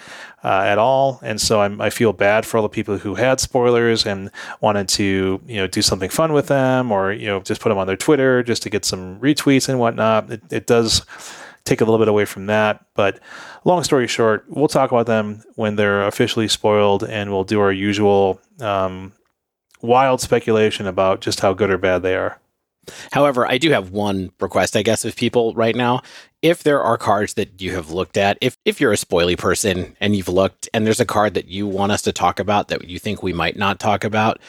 uh, at all, and so I'm, I feel bad for all the people who had spoilers and wanted to you know do something fun with them, or you know just put them on their Twitter just to get some retweets and whatnot. It, it does take a little bit away from that, but long story short, we'll talk about them when they're officially spoiled, and we'll do our usual. Um, wild speculation about just how good or bad they are. However, I do have one request, I guess, of people right now. If there are cards that you have looked at, if if you're a spoily person and you've looked and there's a card that you want us to talk about that you think we might not talk about,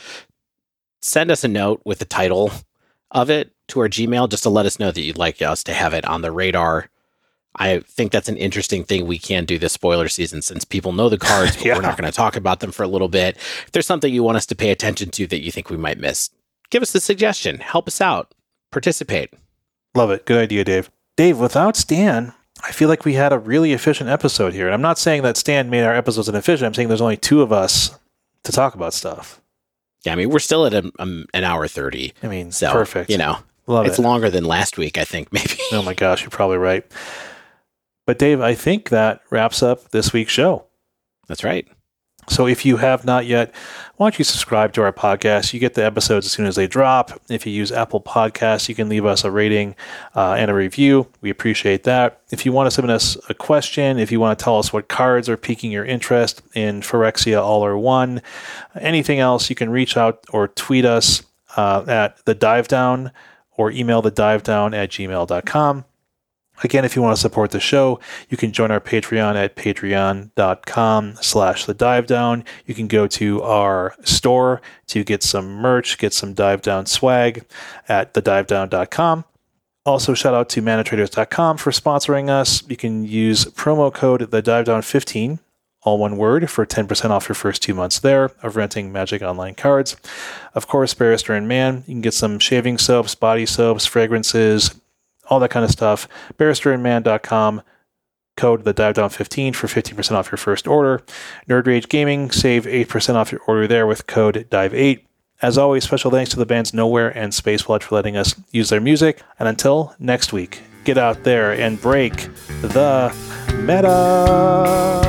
send us a note with the title of it to our Gmail just to let us know that you'd like us to have it on the radar I think that's an interesting thing we can do this spoiler season since people know the cards, but yeah. we're not going to talk about them for a little bit. If there's something you want us to pay attention to that you think we might miss, give us a suggestion. Help us out. Participate. Love it. Good idea, Dave. Dave, without Stan, I feel like we had a really efficient episode here. And I'm not saying that Stan made our episodes inefficient. I'm saying there's only two of us to talk about stuff. Yeah, I mean, we're still at a, um, an hour 30. I mean, so, perfect. You know, Love it's it. longer than last week, I think, maybe. oh my gosh, you're probably right. But Dave, I think that wraps up this week's show. That's right. So if you have not yet, why don't you subscribe to our podcast? You get the episodes as soon as they drop. If you use Apple Podcasts, you can leave us a rating uh, and a review. We appreciate that. If you want to submit us a question, if you want to tell us what cards are piquing your interest in Phyrexia All or One, anything else, you can reach out or tweet us uh, at the dive down or email the dive down at gmail.com. Again, if you want to support the show, you can join our Patreon at patreon.com slash the dive down. You can go to our store to get some merch, get some dive down swag at thedivedown.com. Also, shout out to manatraders.com for sponsoring us. You can use promo code the dive down 15 all one word, for 10% off your first two months there of renting Magic Online cards. Of course, Barrister and Mann, you can get some shaving soaps, body soaps, fragrances, all that kind of stuff. Barristerandmann.com, code the dive down 15 for 15% off your first order. Nerd Rage Gaming, save 8% off your order there with code dive 8. As always, special thanks to the bands Nowhere and Space Watch for letting us use their music. And until next week, get out there and break the meta.